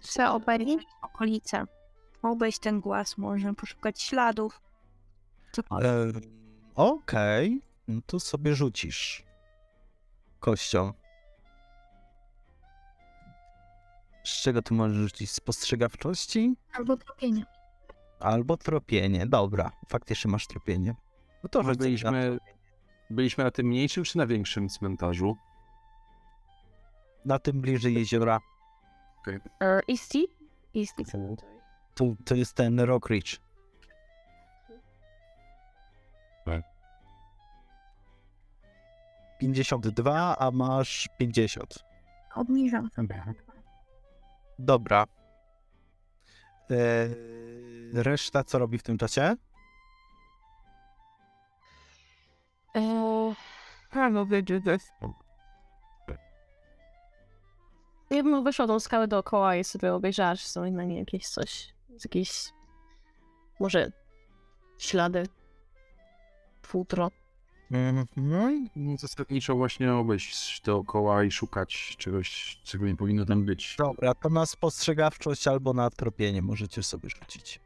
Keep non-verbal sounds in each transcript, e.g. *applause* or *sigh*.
Chcę obejrzeć okolice. Obejść ten głaz może, poszukać śladów. E, Okej, no to sobie rzucisz kością. Z czego ty możesz rzucić? Spostrzegawczości? Albo tropienie. Albo tropienie. Dobra, faktycznie masz tropienie. No to My rzuć sobie na byliśmy, byliśmy na tym mniejszym czy na większym cmentarzu? Na tym bliżej jeziora. Easty? Easty. Tu, to jest ten Rock Ridge. Tak. 52, a masz 50. Obniżam. Dobra. Eee, reszta co robi w tym czasie? Eee, no będzie to. Ja bym wyszła tą skałę dookoła i sobie obejrzała, czy są na niej jakieś coś, jakieś może ślady, futro. Mhm. No, Zasadniczo właśnie obejść dookoła i szukać czegoś, czego nie powinno tam być. Dobra, to na spostrzegawczość albo na tropienie możecie sobie rzucić.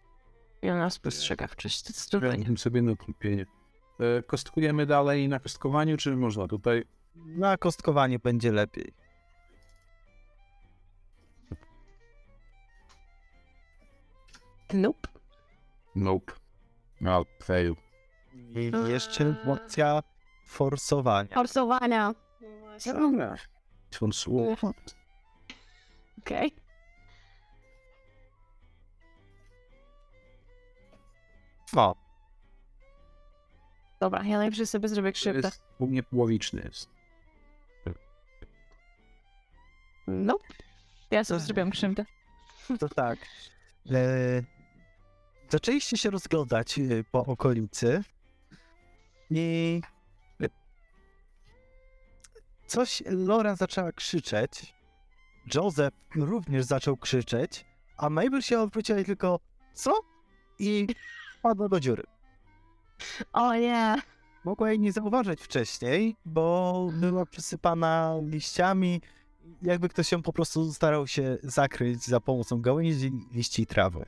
I ona spostrzegawczość, zdecydowanie. Sprawdźmy sobie na trupienie. E, Kostkujemy dalej na kostkowaniu, czy można tutaj? Na kostkowanie będzie lepiej. Nope. Nope. No, fail. I jeszcze opcja forsowania. Forsowania. Dobra. Forsu. Okej. O, Dobra, ja najpierw sobie zrobię To krzywdę. jest u mnie połowiczny jest. Nope. Ja sobie To- zrobiłam krzywdę. to tak. *laughs* E, zaczęliście się rozglądać e, po okolicy i e, coś Laura zaczęła krzyczeć. Joseph również zaczął krzyczeć, a Mabel się odwróciła i tylko co? I wpadła do dziury. O nie. Mogła jej nie zauważyć wcześniej, bo była przysypana liściami. Jakby ktoś ją po prostu starał się zakryć za pomocą gałęzi, liści i trawy.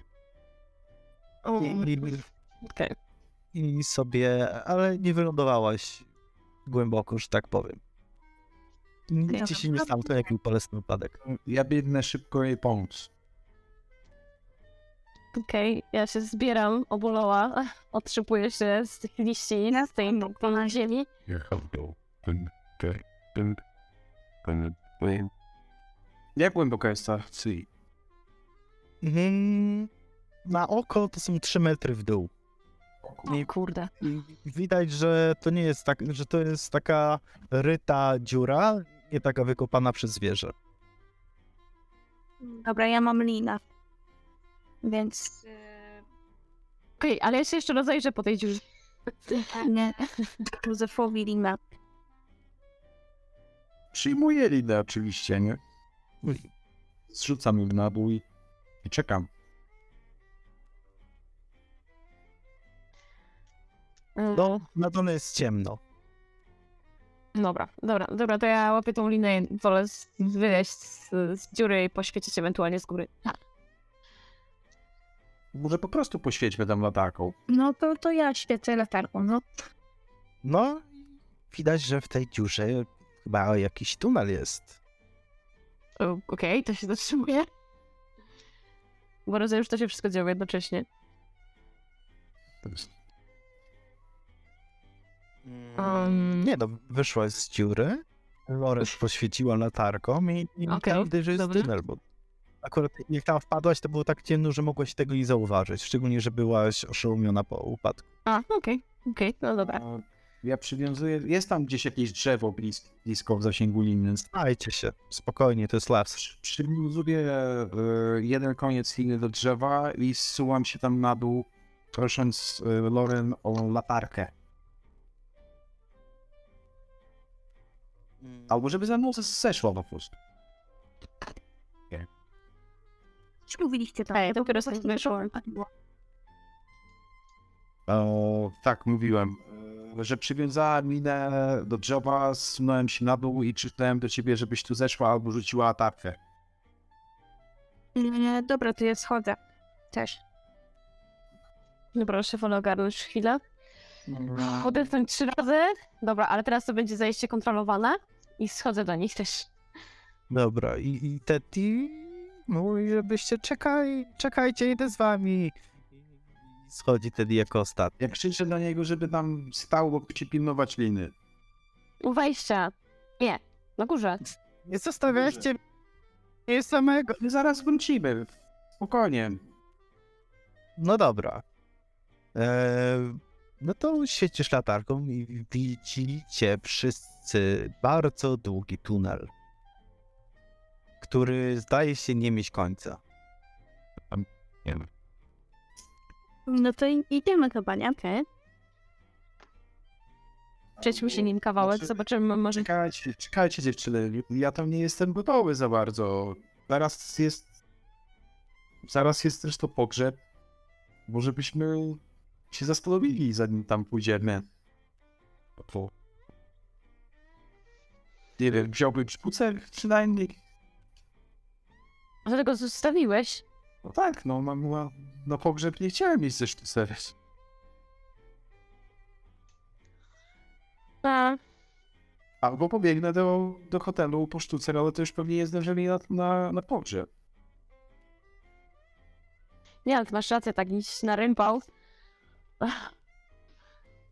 O, I, sobie, ale nie wylądowałaś głęboko, że tak powiem. Nic ci się nie stało, to jak był bolesny wypadek. Ja biegnę szybko jej pomóc. Okej, ja się zbieram, obolała, *laughs* otrzypuję się z tych liści, z tej na ziemi. Jak głęboka jest ta cyj? Mhm. Na oko to są 3 metry w dół. Kurde. I widać, że to nie jest tak, że to jest taka ryta dziura, nie taka wykopana przez zwierzę. Dobra, ja mam linę. Więc... e, Okej, ale ja się jeszcze rozejrzę po tej dziurze. *laughs* Nie. *laughs* Józefowi linę. Przyjmuję linę oczywiście, nie? Zrzucam ją na dół i czekam. No, na dole jest ciemno. Dobra, dobra, dobra, to ja łapię tą linę i wolę wyleźć z, z dziury i poświecić ewentualnie z góry. Może po prostu poświećmy tam latarką. No to, to ja świecę latarką, no. No, widać, że w tej dziurze chyba jakiś tunel jest. Okej, to się zatrzymuje. Bo rozumiem, już to się wszystko dzieje jednocześnie. To jest- Um, Nie no, wyszła z dziury, Lores poświeciła latarką i, i okay, że jest tunel, bo akurat jak tam wpadłaś, to było tak ciemno, że mogłaś tego nie zauważyć, szczególnie, że byłaś oszołomiona po upadku. a, okej, okej, no dobra. A Ja przywiązuję. Jest tam gdzieś jakieś drzewo blisko, blisko w zasięgu liny. Znajcie się, spokojnie, to jest las. Przy- Przywiązuję e, jeden koniec liny do drzewa i zsuwam się tam na dół, prosząc e, Loren o latarkę. Albo żeby za mną zes- zeszła po prostu. Co mówiliście tam? Ej, ja dopiero sobie wyszłam. O, tak, mówiłem. że przywiązała minę do drzewa, zsunąłem się na dół i krzyknąłem do ciebie, żebyś tu zeszła albo rzuciła atakę. Nie, dobra, to ja schodzę. Też. Dobra, jeszcze wolę ogarnąć chwilę. Odetchnąć trzy razy. Dobra, ale teraz to będzie zajście kontrolowane. I schodzę do nich też. Dobra, i, i Teddy mówi, żebyście czekaj, czekajcie, idę z wami. I schodzi Teddy jako ostatni. Jak krzyczę do niego, żeby tam stał, bo ci pilnować liny. U wejścia. Nie, na górze. Nie zostawiaście mnie samego. My zaraz wrócimy. Spokojnie. No dobra. Eee, no to świecisz latarką i widzicie wszyscy bardzo długi tunel, który zdaje się nie mieć końca. Nie wiem. No to i- idziemy chyba, nie? Okej. Przejdźmy się nim kawałek, Znaczy- zobaczymy może... Czekajcie, czekajcie dziewczyny. Ja tam nie jestem gotowy za bardzo. Zaraz jest... Zaraz jest zresztą pogrzeb. Może byśmy się zastanowili, zanim tam pójdziemy. Bo... Nie wiem, wziąłbym szpucer przynajmniej. Może tego zostawiłeś? No tak, no mam na, na pogrzeb nie chciałem iść ze szpucerem. A, Albo pobiegnę do, do hotelu po sztucer, ale to już pewnie nie zdążyli na, na, na pogrzeb. nie, ale masz rację, tak iść na rympał.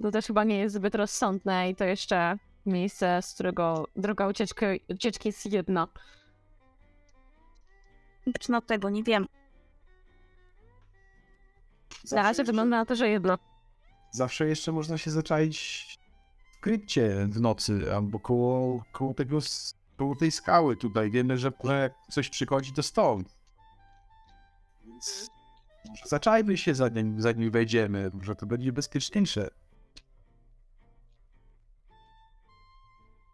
To też chyba nie jest zbyt rozsądne i to jeszcze miejsce, z którego droga ucieczki, ucieczki jest jedna. Zacznę od tego, nie wiem. Na razie wygląda na to, że jedno. Zawsze jeszcze można się zaczaić w krypcie w nocy, albo koło, koło tego, koło tej skały tutaj. Wiemy, że jak coś przychodzi, to stąd. Więc zaczajmy się zanim, zanim wejdziemy, może to będzie bezpieczniejsze.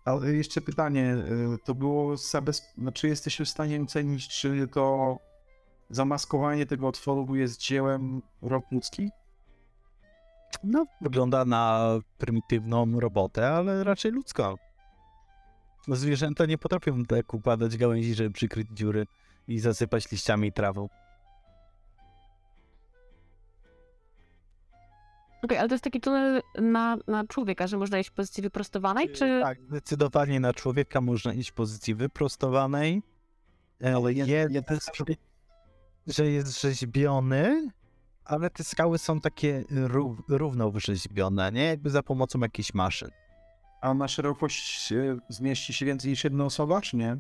Ale jeszcze pytanie, y, to było zabez... Znaczy jesteśmy w stanie ocenić, czy to zamaskowanie tego otworu jest dziełem rąk ludzkich? No, wygląda na prymitywną robotę, ale raczej ludzką. No, zwierzęta nie potrafią tak układać gałęzi, żeby przykryć dziury i zasypać liściami i trawą. Okej, ale to jest taki tunel na, na człowieka, że można iść w pozycji wyprostowanej, czy... Tak, zdecydowanie na człowieka można iść w pozycji wyprostowanej, ale jest, że jest rzeźbiony, ale te skały są takie rów, równo wyrzeźbione, nie? Jakby za pomocą jakichś maszyn. A na szerokość e, zmieści się więcej niż jedna osoba, czy nie?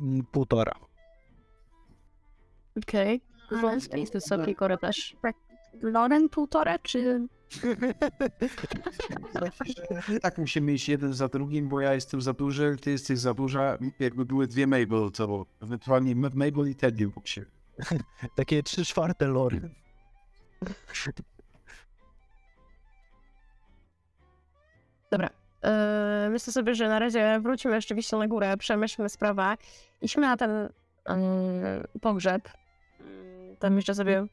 Mm, Półtora. Okej. Wąski jest wysoki korytarz. Loren półtora, czy... *laughs* tak musimy iść jeden za drugim, bo ja jestem za duży, ty jesteś za duża. Jakby były dwie Mabel, to ewentualnie Ma- Mabel i Teddy obok siebie. *laughs* Takie trzy czwarte lory. Dobra. Yy, myślę sobie, że na razie wrócimy rzeczywiście na górę, przemyślmy sprawę. Idźmy na ten yy, pogrzeb. Yy, Tam jeszcze sobie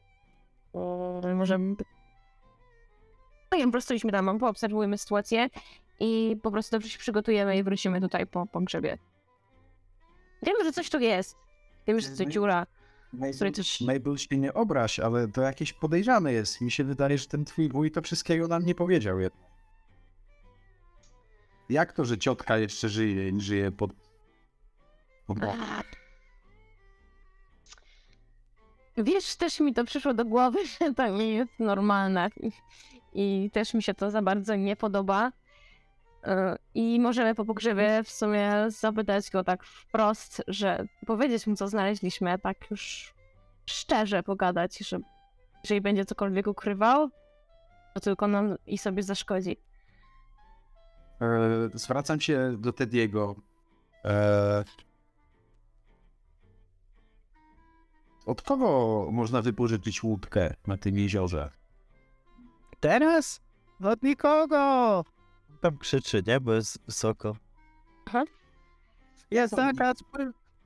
może... No wiem, po prostu idźmy tam, poobserwujmy sytuację i po prostu dobrze się przygotujemy i wrócimy tutaj po pogrzebie. Wiemy, że coś tu jest. Wiemy, że to dziura. której też- Mabel się nie obraź, ale to jakieś podejrzane jest. Mi się wydaje, że ten twój wuj to wszystkiego nam nie powiedział jednak. Jak to, że ciotka jeszcze żyje i żyje pod... pod... Wiesz, też mi to przyszło do głowy, *laughs* że to nie jest normalne. I też mi się to za bardzo nie podoba. Yy, I możemy po pogrzebie w sumie zapytać go tak wprost, że powiedzieć mu, co znaleźliśmy, tak już szczerze pogadać, że jeżeli będzie cokolwiek ukrywał, to tylko nam i sobie zaszkodzi. E, zwracam się do Tediego. Od kogo można wypożyczyć łódkę na tym jeziorze? Teraz? Od nikogo! Tam krzyczy, nie? Bo jest wysoko. Aha. Jest zakaz,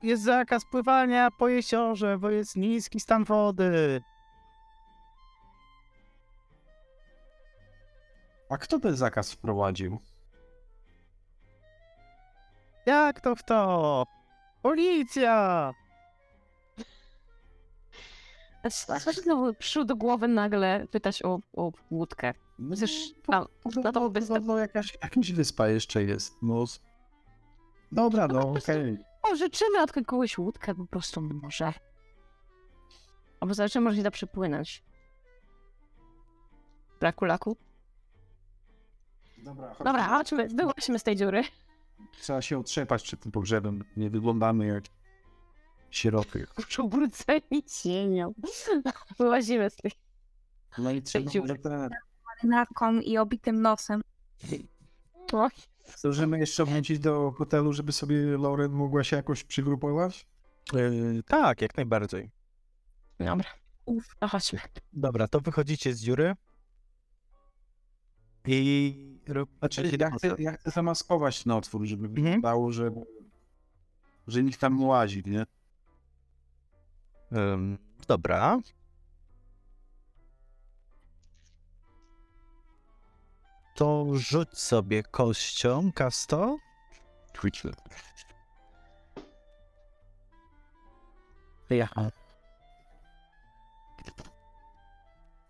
jest zakaz pływania po jeziorze, bo jest niski stan wody. A kto ten zakaz wprowadził? Jak to kto? Policja! Znowu do głowy nagle pytać o, o łódkę. Przecież tam, na to wyspę. No, no jakaś, jakaś wyspa jeszcze jest. No. Dobra, no okej. O, życzymy od kogoś łódkę po prostu może. Albo zobaczymy, może się da przepłynąć. Braku laku? Dobra, Dobra, chodźmy, wyłaźmy z tej dziury. Trzeba się otrzepać przed tym pogrzebem. Nie wyglądamy jak sieroty. *laughs* Przewróceni cienią. Wyłazimy *laughs* z tej... No i trzeba. Marynarką i obitym nosem. O, Zdążymy jeszcze wrócić do hotelu, żeby sobie Lauren mogła się jakoś przygrupować? Yy, tak, jak najbardziej. dobra. Uf, no chodźmy. Dobra, to wychodzicie z dziury. I robicie Znaczy, ja chcę, ja chcę zamaskować ten otwór, żeby Mhm. wyglądało, że, że nikt tam nie łazi, nie? Dobra. To rzuć sobie kością, Kasto. Twitch. Ja.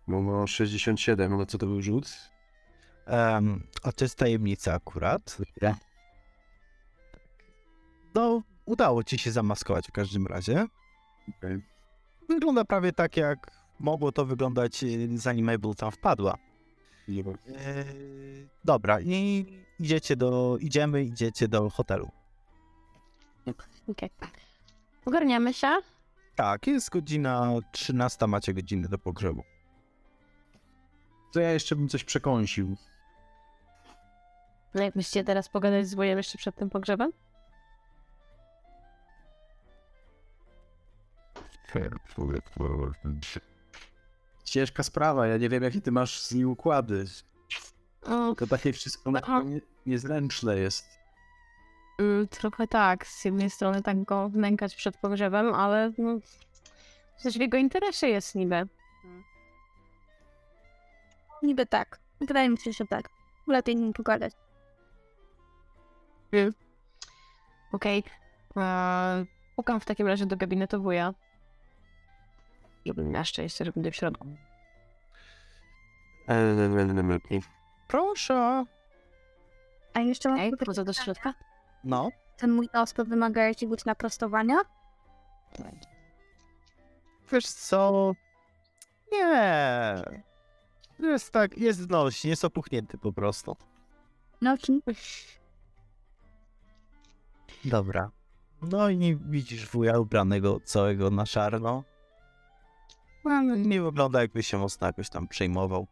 No 67, no co to był rzut? Um, a to jest tajemnica akurat. No, udało ci się zamaskować w każdym razie. Okej. Wygląda prawie tak, jak mogło to wyglądać, y, zanim Mabel tam wpadła. Yy, dobra, i idziecie do, idziemy, idziecie do hotelu. Okej. Ogarniamy się. Tak, jest godzina 13, macie godzinę do pogrzebu. To ja jeszcze bym coś przekąsił. No jak myślicie teraz pogadać z wujem jeszcze przed tym pogrzebem? Ciężka sprawa, ja nie wiem jakie ty masz z nim układy. To takie wszystko na Aha. nie, niezręczne jest. mm, trochę tak. Z jednej strony tak go nękać przed pogrzebem, ale no, przecież w jego interesie jest niby. Niby tak. Wydaje mi się, że tak. Lepiej nim pogadać. Okej. Eee, Pukam w takim razie do gabinetu wuja. Żebym miała szczęście, że będę w środku. Proszę. A jeszcze mam Ej, wchodzę do środka. No, ten mój nos to wymaga jakiegoś naprostowania? wiesz co? Nie. Jest tak, jest znośny, jest opuchnięty po prostu. No, Dobra. No i nie widzisz wuja ubranego całego na czarno. No, nie wygląda jakby się mocno jakoś tam przejmował.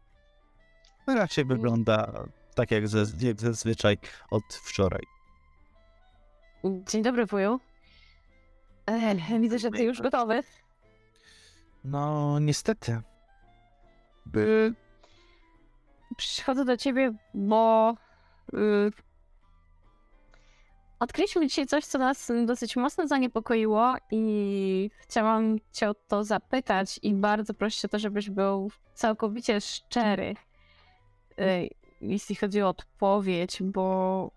Raczej wygląda tak jak, ze, jak zazwyczaj od wczoraj. Dzień dobry, wuju. E, widzę, że ty już gotowy. No, niestety. Y, Przychodzę do ciebie, bo y, odkryliśmy dzisiaj coś, co nas dosyć mocno zaniepokoiło i chciałam cię o to zapytać i bardzo proszę o to, żebyś był całkowicie szczery, y, jeśli chodzi o odpowiedź, bo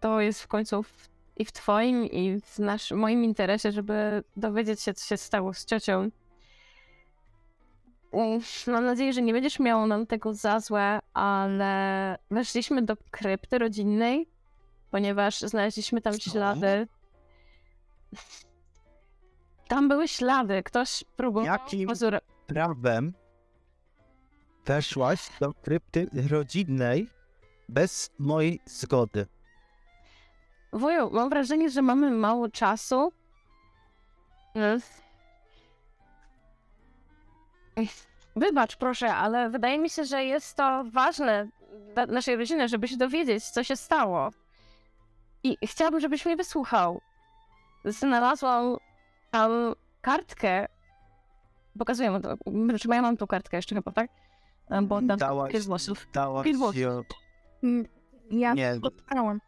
to jest w końcu w, i w twoim i w nasz, moim interesie, żeby dowiedzieć się, co się stało z ciocią. Mam nadzieję, że nie będziesz miał nam tego za złe, ale weszliśmy do krypty rodzinnej, ponieważ znaleźliśmy tam Co? ślady. Tam były ślady. Ktoś próbował Jakim? pozór... Prawem weszłaś do krypty rodzinnej bez mojej zgody. Wuju, mam wrażenie, że mamy mało czasu. Wybacz, proszę, ale wydaje mi się, że jest to ważne dla naszej rodziny, żeby się dowiedzieć, co się stało. I chciałabym, żebyś mnie wysłuchał. Znalazłam tam kartkę. Pokazuję mu to. Znaczy, ja mam tą kartkę jeszcze chyba, tak? Bo tam Dałaś, kilka włosów. dałaś ją- Mm, ja Nie, spotkałam.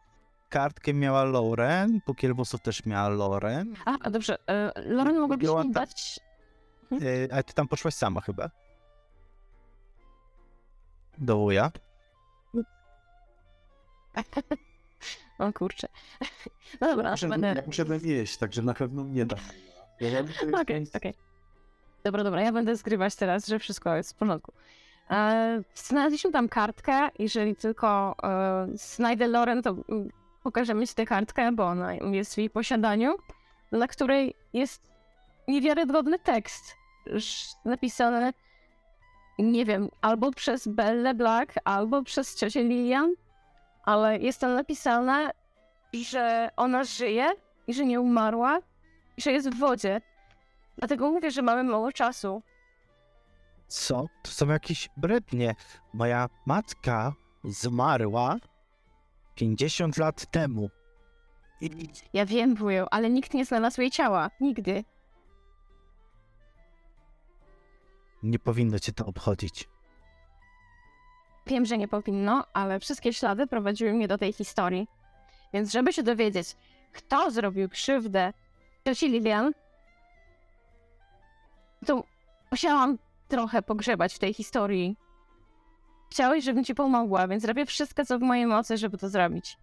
kartkę miała Lauren, po kielbusów też miała Lauren, A, a dobrze. E, Lauren, mogłabyś mi dać yy, ale ty tam poszłaś sama chyba. Do wuja. O kurczę. *laughs* No dobra, Muszę, będę... ja musiałem jeść, także na pewno nie da. Okej, okej. Dobra, dobra, ja będę zgrywać teraz, że wszystko jest w porządku. E, znaleźliśmy tam kartkę, jeżeli tylko e, znajdę Loren, to pokażemy ci tę kartkę, bo ona jest w jej posiadaniu, na której jest niewiarygodny tekst. Napisany, nie wiem, albo przez Belle Black, albo przez ciocię Lilian, ale jest tam napisane, że ona żyje i że nie umarła i że jest w wodzie. Dlatego mówię, że mamy mało czasu. Co? To są jakieś brednie. Moja matka zmarła 50 lat temu. I Ja wiem, wuju, ale nikt nie znalazł jej ciała. Nigdy. nie powinno cię to obchodzić. Wiem, że nie powinno, ale wszystkie ślady prowadziły mnie do tej historii. Więc żeby się dowiedzieć, kto zrobił krzywdę cioci Lilian, to musiałam trochę pogrzebać w tej historii. Chciałeś, żebym ci pomogła, więc robię wszystko, co w mojej mocy, żeby to zrobić.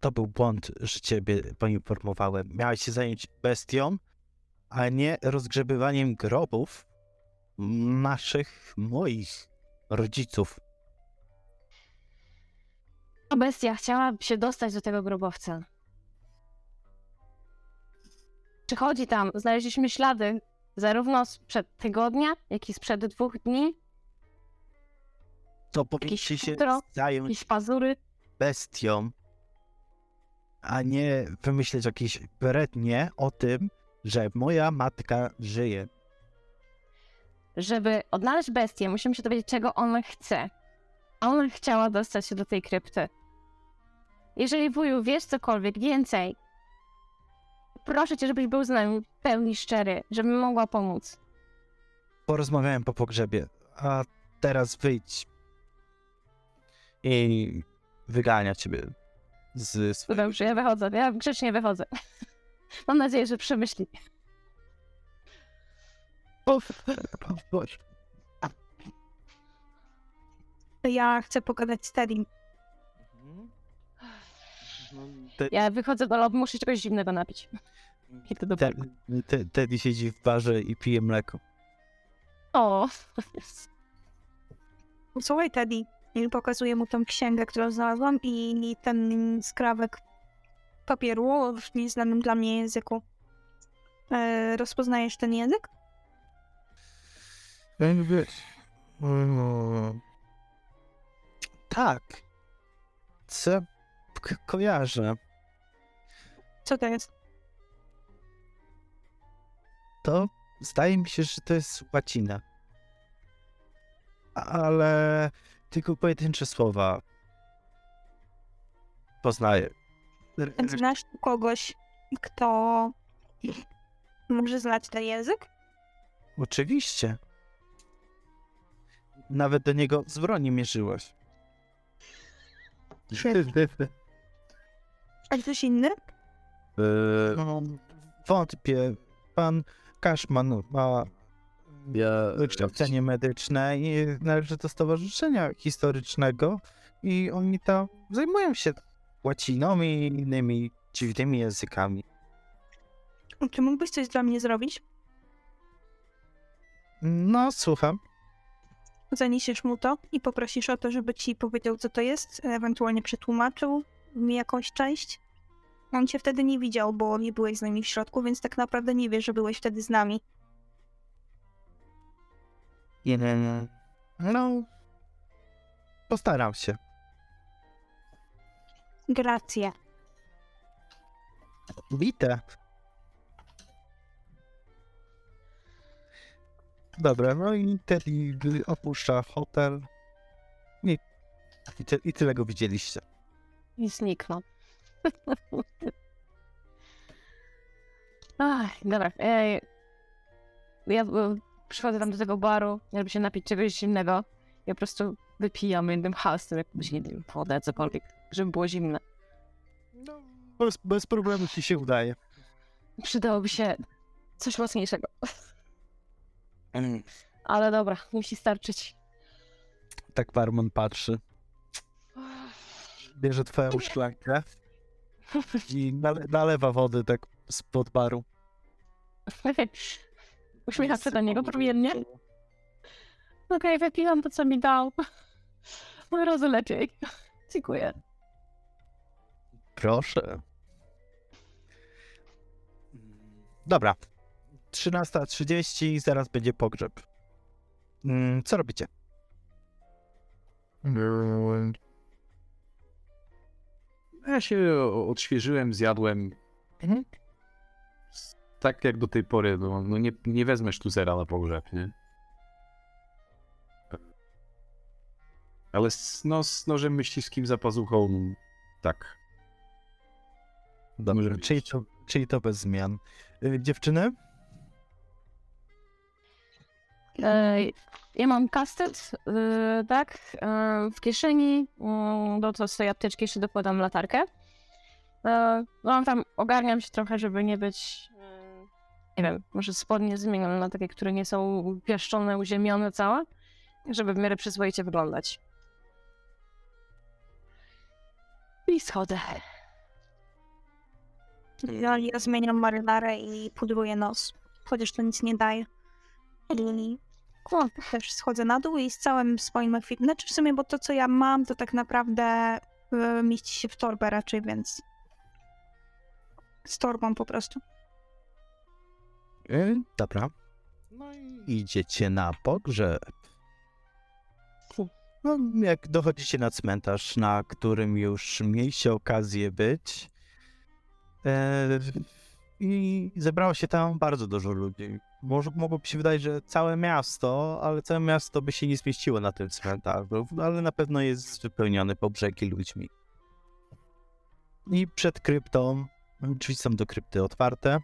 To był błąd, że ciebie poinformowałem. Miałeś się zająć bestią, a nie rozgrzebywaniem grobów naszych, moich rodziców. A bestia chciała się dostać do tego grobowca. Przychodzi tam, znaleźliśmy ślady zarówno sprzed tygodnia, jak i sprzed dwóch dni, To powinniście się futro, zająć pazury. bestią, a nie wymyśleć jakieś brednie o tym, że moja matka żyje. Żeby odnaleźć bestię, musimy się dowiedzieć, czego ona chce. A ona chciała dostać się do tej krypty. Jeżeli wuju wiesz cokolwiek więcej, proszę cię, żebyś był z nami w pełni szczery, żebym mogła pomóc. Porozmawiałem po pogrzebie, a teraz wyjdź i wygania ciebie z swojego... Dobrze, ja wychodzę, ja grzecznie wychodzę. *laughs* Mam nadzieję, że przemyśli. Ja chcę pogadać z Ja wychodzę do lobby, muszę czegoś zimnego napić. Idę do Te- parku. te- Teddy siedzi w barze i pije mleko. O, Słuchaj, Teddy. I pokazuję mu tą księgę, którą znalazłam i ten skrawek papieru w nieznanym dla mnie języku. E, rozpoznajesz ten język? Jakby... Mm, Tak. Co? K- kojarzę. Co to jest? To zdaje mi się, że to jest łacina. Ale tylko pojedyncze słowa poznaję. Znasz tu kogoś, kto może znać ten język? Oczywiście. Nawet do niego z broni mierzyłaś. A ktoś inny? No, wątpię. Pan Kaszman ma ja, wykształcenie medyczne i należy do stowarzyszenia historycznego i oni tam zajmują się łaciną i innymi dziwnymi językami. Czy mógłbyś coś dla mnie zrobić? No, słucham. Zaniesiesz mu to i poprosisz o to, żeby ci powiedział, co to jest, ewentualnie przetłumaczył mi jakąś część. On cię wtedy nie widział, bo nie byłeś z nami w środku, więc tak naprawdę nie wie, że byłeś wtedy z nami. No, postaram się. Gracje. Bite. Dobra, no i Teddy opuszcza hotel. I, i, ty, i tyle go widzieliście. i zniknął. *laughs* Ach, dobra. Ej, ja przychodzę tam do tego baru, żeby się napić czegoś zimnego. Ja po prostu wypijam jednym hasem, jakąś, nie wiem, wodę, cokolwiek, żeby było zimne. No, bez, bez problemu ci się udaje. Przydałoby się coś mocniejszego. Mm, Ale dobra, musi starczyć. Tak barman patrzy. Bierze twoją szklankę i nale nalewa wody tak spod baru. *laughs* Uśmiecha się do niego promiennie. Okej, wypiłam to, co mi dał. Od razu lepiej. Dziękuję. Proszę. Dobra. 13.30, zaraz będzie pogrzeb. Mm, Co robicie? Ja się odświeżyłem, zjadłem. Tak jak do tej pory, no, no nie, nie wezmę sztuzera na pogrzeb, nie? Ale z, no, z nożem myśliwskim za pazuchą, tak. Dobrze, Może czyli to, czyli to bez zmian. Y, Dziewczyny? Ej, ja mam kastet, yy, tak, yy, w kieszeni. Yy, do to z tej apteczki jeszcze dokładam latarkę. Yy, no tam ogarniam się trochę, żeby nie być, yy, nie wiem, może spodnie zmieniam na takie, które nie są pieszczone, uziemione całe, żeby w miarę przyzwoicie wyglądać. I schodzę. Ja, ja zmieniam marynarę i pudruję nos. Chociaż to nic nie daje. I o, też schodzę na dół i z całym swoim ekwipunek. Znaczy w sumie, bo to co ja mam, to tak naprawdę y, mieści się w torbę raczej, więc z torbą po prostu. Dobra. No i idziecie na pogrzeb. No, jak dochodzicie na cmentarz, na którym już mieliście okazję być, e, i zebrało się tam bardzo dużo ludzi. Może, mogłoby się wydać, że całe miasto, ale całe miasto by się nie zmieściło na tym cmentarzu, ale na pewno jest wypełniony po brzegi ludźmi. I przed kryptą, drzwi są do krypty otwarte,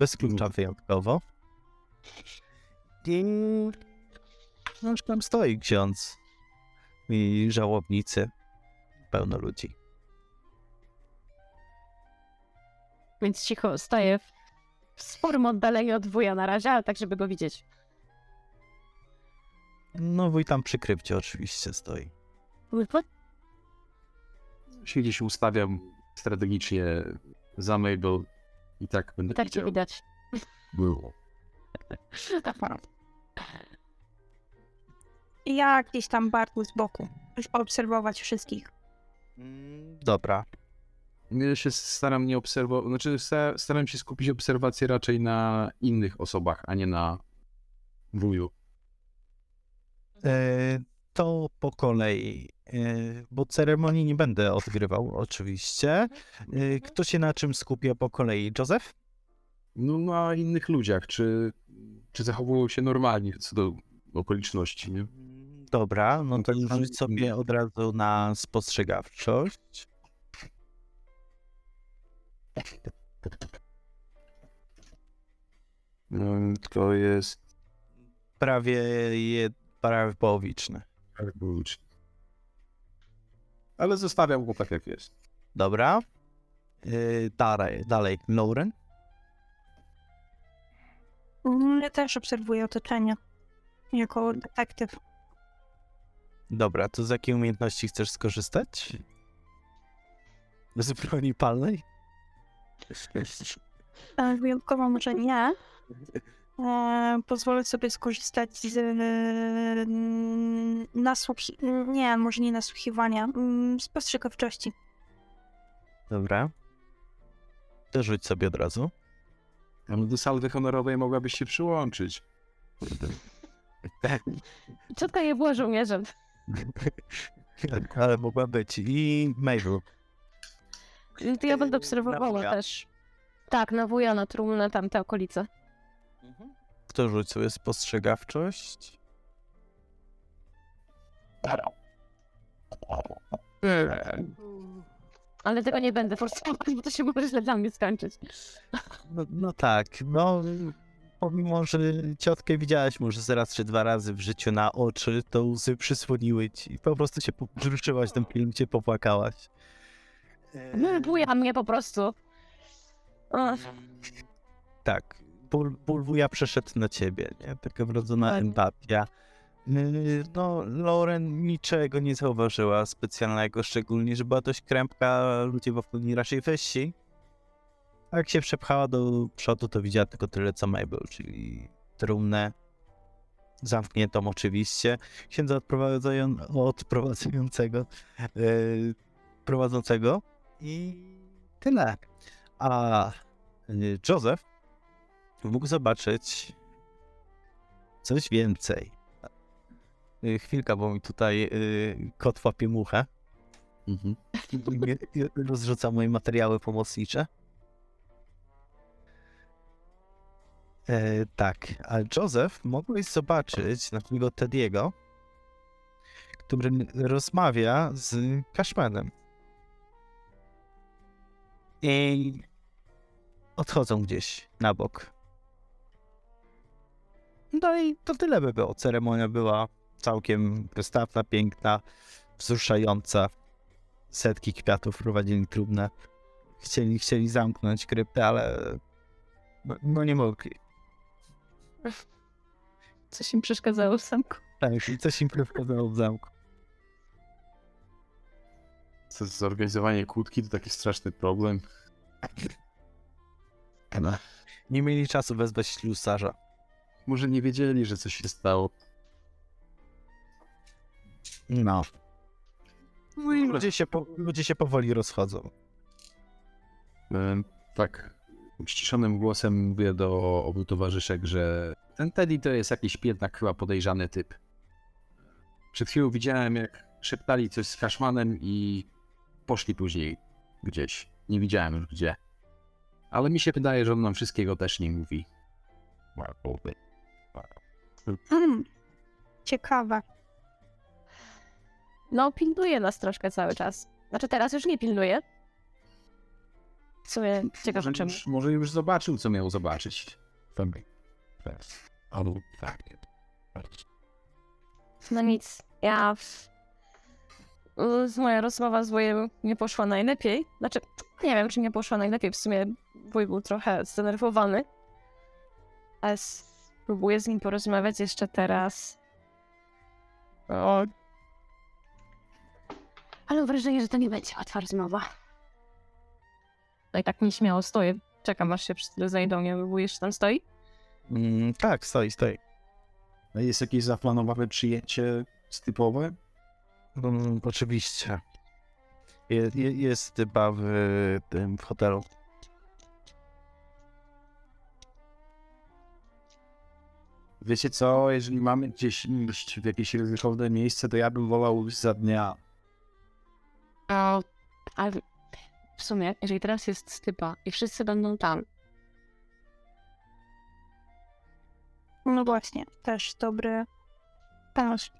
bez klucza wyjątkowo. I no już tam stoi ksiądz i żałobnicy, pełno ludzi. Więc cicho staję w, w sporym oddaleniu od wuja na razie, ale tak, żeby go widzieć. No wuj tam przy krypcie oczywiście stoi. Się gdzieś ustawiam strategicznie za Mabel i tak będę Tak cię widział. widać. Było. *laughs* I ja gdzieś tam barku z boku, już obserwować wszystkich. Mm, Dobra. Ja się staram nie obserwować, znaczy sta- staram się skupić obserwację raczej na innych osobach, a nie na wuju. E, to po kolei, e, bo ceremonii nie będę odgrywał oczywiście. E, kto się na czym skupia po kolei? Józef? No na innych ludziach, czy, czy zachowują się normalnie co do okoliczności, nie? Dobra, no to tak rzuć sobie od razu na spostrzegawczość. No, to jest Prawie, je, prawie połowiczny. Ale zostawiam go tak jak jest. Dobra. Yy, dalej, dalej. Lauren? Ja też obserwuję otoczenie. Jako detektyw. Dobra, to z jakiej umiejętności chcesz skorzystać? Z broni palnej? E, Wyjątkowo może nie. E, pozwolę sobie skorzystać z mm, nasłuchi... Nie, może nie nasłuchiwania. mm, Spostrzegawczości. Dobra. To rzuć sobie od razu. Ale do salwy honorowej mogłabyś się przyłączyć. *laughs* Ciotka nie była żołnierzem. *laughs* Ale mogła być. I Mabel. To ja będę obserwowała też. Tak, na wuja, na trumnę, tam te okolice. Kto sobie spostrzegawczość? Ale tego nie będę forsować, bo to się może źle dla mnie skończyć. No, no tak, no pomimo, że ciotkę widziałaś może z raz czy dwa razy w życiu na oczy, to łzy przysłoniły ci i po prostu się wzruszyłaś ten film, cię popłakałaś. Wuja mnie po prostu. Ach, tak, ból, ból wuja przeszedł na ciebie, nie? Taka wrodzona empatia. Yy, No, Lauren niczego nie zauważyła specjalnego, szczególnie, że była dość krępka, ludzie wokół niej raczej wyści. A jak się przepchała do przodu, to widziała tylko tyle co Mabel, czyli trumnę zamkniętą oczywiście, księdza odprowadzają- odprowadzającego, yy, prowadzącego i tyle. A yy, Joseph mógł zobaczyć coś więcej. Yy, chwilka, bo mi tutaj yy, kot łapie muchę. Mhm. Rozrzuca moje materiały pomocnicze. E, tak, a Joseph mogłeś zobaczyć na tego Tediego, który rozmawia z Cashmanem. I odchodzą gdzieś na bok. No i to tyle by było. Ceremonia była całkiem wystawna, piękna, wzruszająca. Setki kwiatów prowadzili trumnę. Chcieli, chcieli zamknąć kryptę, ale no, no nie mogli. Coś im przeszkadzało w zamku. Tak, i coś im przeszkadzało w zamku. Co, Zorganizowanie kłódki to taki straszny problem. Nie mieli czasu wezwać ślusarza. Może nie wiedzieli, że coś się stało. No. No i ludzie się, po, ludzie się powoli rozchodzą. Tak, uściszonym głosem mówię do obu towarzyszek, że ten Teddy to jest jakiś jednak chyba podejrzany typ. Przed chwilą widziałem, jak szeptali coś z Kaszmanem i poszli później gdzieś. Nie widziałem już gdzie. Ale mi się wydaje, że on nam wszystkiego też nie mówi. Mm, ciekawe. No, pilnuje nas troszkę cały czas. Znaczy teraz już nie pilnuje. W sumie ciekawe Może czemu. już, może już zobaczył, co miał zobaczyć. No nic, ja... w- z- Moja rozmowa z wujem nie poszła najlepiej. Znaczy, nie wiem, czy nie poszła najlepiej. W sumie wuj był trochę zdenerwowany. Ale spróbuję z nim porozmawiać jeszcze teraz. O. Ale mam wrażenie, że to nie będzie łatwa rozmowa. No i tak nieśmiało stoję. Czekam, aż się wszyscy zajdą. Nie jeszcze tam stoi? Mm, tak, stoi, stoi. A jest jakieś zaplanowane przyjęcie typowe? Mm, oczywiście. Je, je, jest chyba w tym w hotelu. Wiecie co, jeżeli mamy gdzieś iść w jakieś ryzykowne miejsce, to ja bym wolał za dnia. O, ale w sumie, jeżeli teraz jest stypa i wszyscy będą tam, No właśnie, też dobry pomysł.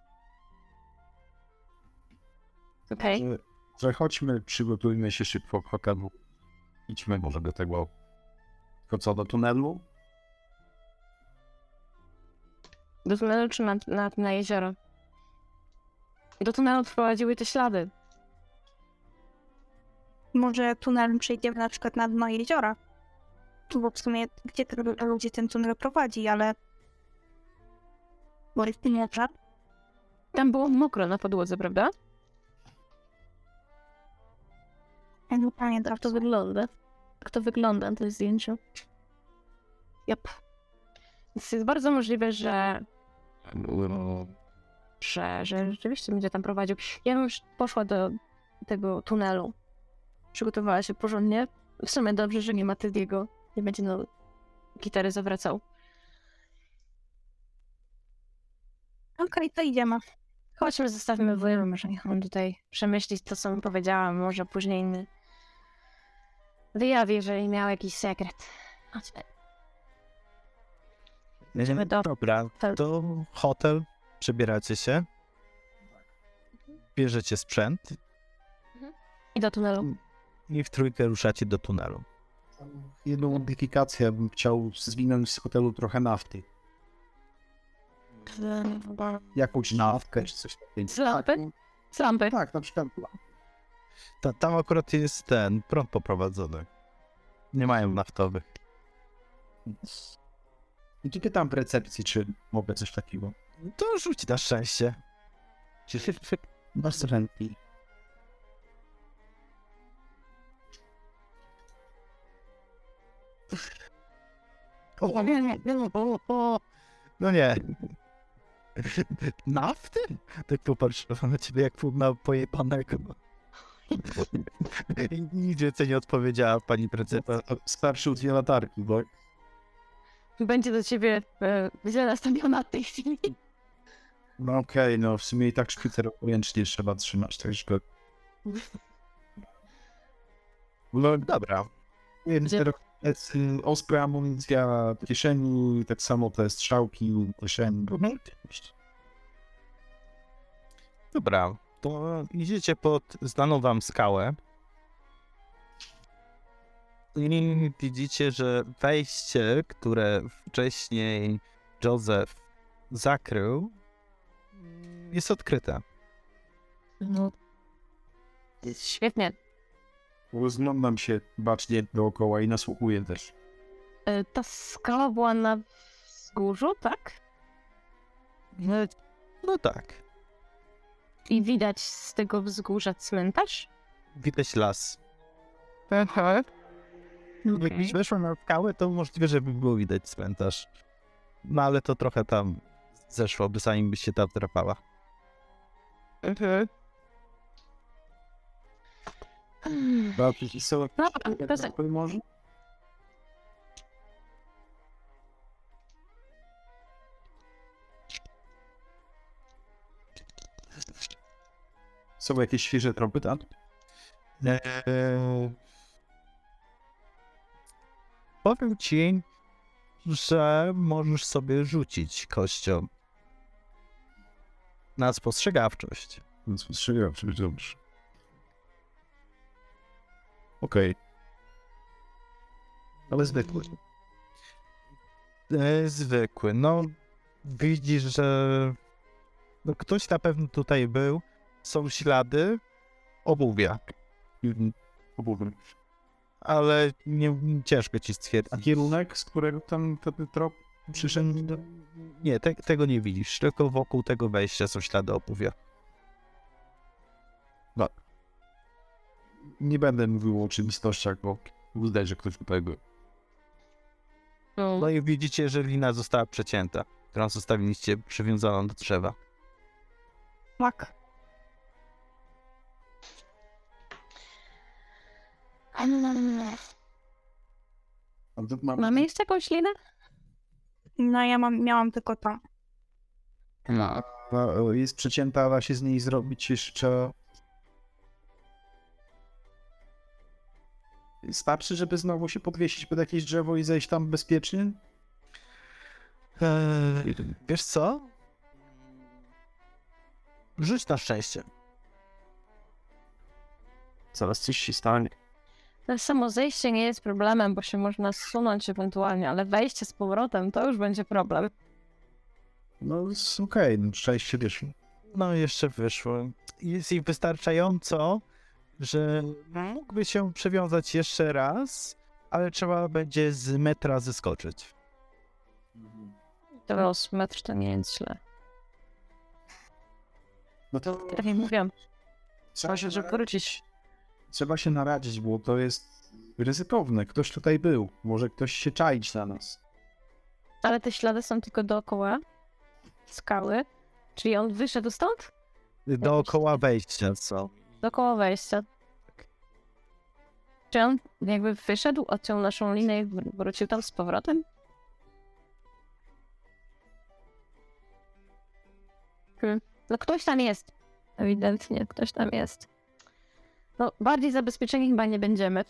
okej? Że- Że chodźmy, przygotujmy się szybko hotelu. Idźmy może do tego. Tylko co, do tunelu? Do tunelu czy na, na, na jezioro? Do tunelu prowadziły te ślady. Może tunelem przejdziemy na przykład na dno jeziora. Bo w sumie gdzie ten, ludzie ten tunel prowadzi, ale... Bo jest morze. Tam było mokro na podłodze, prawda? Ja nie pamiętam. Tak to wygląda. Tak to wygląda na tym zdjęciu. Yep. Więc jest bardzo możliwe, że, że, że rzeczywiście będzie tam prowadził. Ja bym już poszła do tego tunelu. Przygotowała się porządnie. W sumie dobrze, że nie ma Tediego. Nie będzie no gitary zawracał. Okej, to idziemy. Chodźmy, zostawimy wuja, może niech on tutaj przemyśli to, co mu powiedziałam. Może później inny wyjawi, jeżeli miał jakiś sekret. Chodźmy. Idziemy do Dobra, hotel. to hotel, przebieracie się, bierzecie sprzęt I do tunelu. i w trójkę ruszacie do tunelu. Jedną modyfikację bym chciał zwinąć z hotelu trochę nafty. Jakąś naftkę czy coś takiego. Z lampy? Z lampy. Tak, na przykład. Ta, tam akurat jest ten prąd poprowadzony. Nie mają naftowych. I tu pytam w recepcji, czy mogę coś takiego. To rzuć na szczęście. Bardzo chętnie. O. No nie. Nafty? Tak popatrzyła na ciebie jak na pojebanego. Nic więcej nie odpowiedziała pani precypa. Starszy od latarki, bo Będzie do ciebie e, źle nastawiona w tej chwili. no okej, no w sumie i tak szpicer ręcznie trzeba trzymać, także... No Dobra. Więc Gdzie- teraz jest y, ospra amunicja w kieszeni, tak samo te strzałki w kieszeni. Dobra. To idziecie pod znaną wam skałę. I widzicie, że wejście, które wcześniej Joseph zakrył, jest odkryte. No. Świetnie. Rozglądam się bacznie dookoła i nasłuchuję też. E, Ta skała była na wzgórzu, tak? No, no tak. I widać z tego wzgórza cmentarz? Widać las. Aha. Jakbyś weszła na skałę, to możliwe, żeby było widać cmentarz. No ale to trochę tam zeszłoby, zanim byś się tam drapała. Mhm. Babci i są Dobra, to za- może? Są jakieś świeże tropy tam? Eee, powiem ci, że możesz sobie rzucić kością na spostrzegawczość. Strzeliłem, czy dobrze. Okej. Ale zwykły. E, zwykły. No, widzisz, że no, ktoś na pewno tutaj był. Są ślady obuwia, Mhm. Obuwiem. Ale nie, ciężko ci A stwierdzić. kierunek, z którego tam ten trop przyszedł? do- Nie, te, tego nie widzisz. Tylko wokół tego wejścia są ślady obuwia. Nie będę mówił o oczywistościach, bo widać, że ktoś był. No, No i widzicie, że lina została przecięta, którą zostawiliście przywiązaną do drzewa. Tak. Mam... Mamy jeszcze jakąś linę? No ja mam, miałam tylko to. A, jest przecięta, da się z niej zrobić jeszcze... Starczy, żeby znowu się podwiesić pod jakieś drzewo i zejść tam bezpiecznie? Eee, wiesz co? Rzuć na szczęście. Zaraz coś się stanie. To samo zejście nie jest problemem, bo się można zsunąć ewentualnie, ale wejście z powrotem to już będzie problem. No okej, no, szczęście wyszło. No jeszcze wyszło. Jest ich wystarczająco, że mógłby się przewiązać jeszcze raz, ale trzeba będzie z metra zeskoczyć. Teraz metr to nie jest źle. No to Tak jak mówiłam, trzeba się, żeby wrócić. Trzeba się naradzić, bo to jest ryzykowne. Ktoś tutaj był. Może ktoś się czaić na nas. Ale te ślady są tylko dookoła skały. Czyli on wyszedł stąd? Dookoła wejścia są. Dookoła wejścia. Czy on jakby wyszedł, odciął naszą linę i wr- wrócił tam z powrotem? Hmm. No ktoś tam jest. Ewidentnie ktoś tam jest. No, bardziej zabezpieczeni chyba nie będziemy.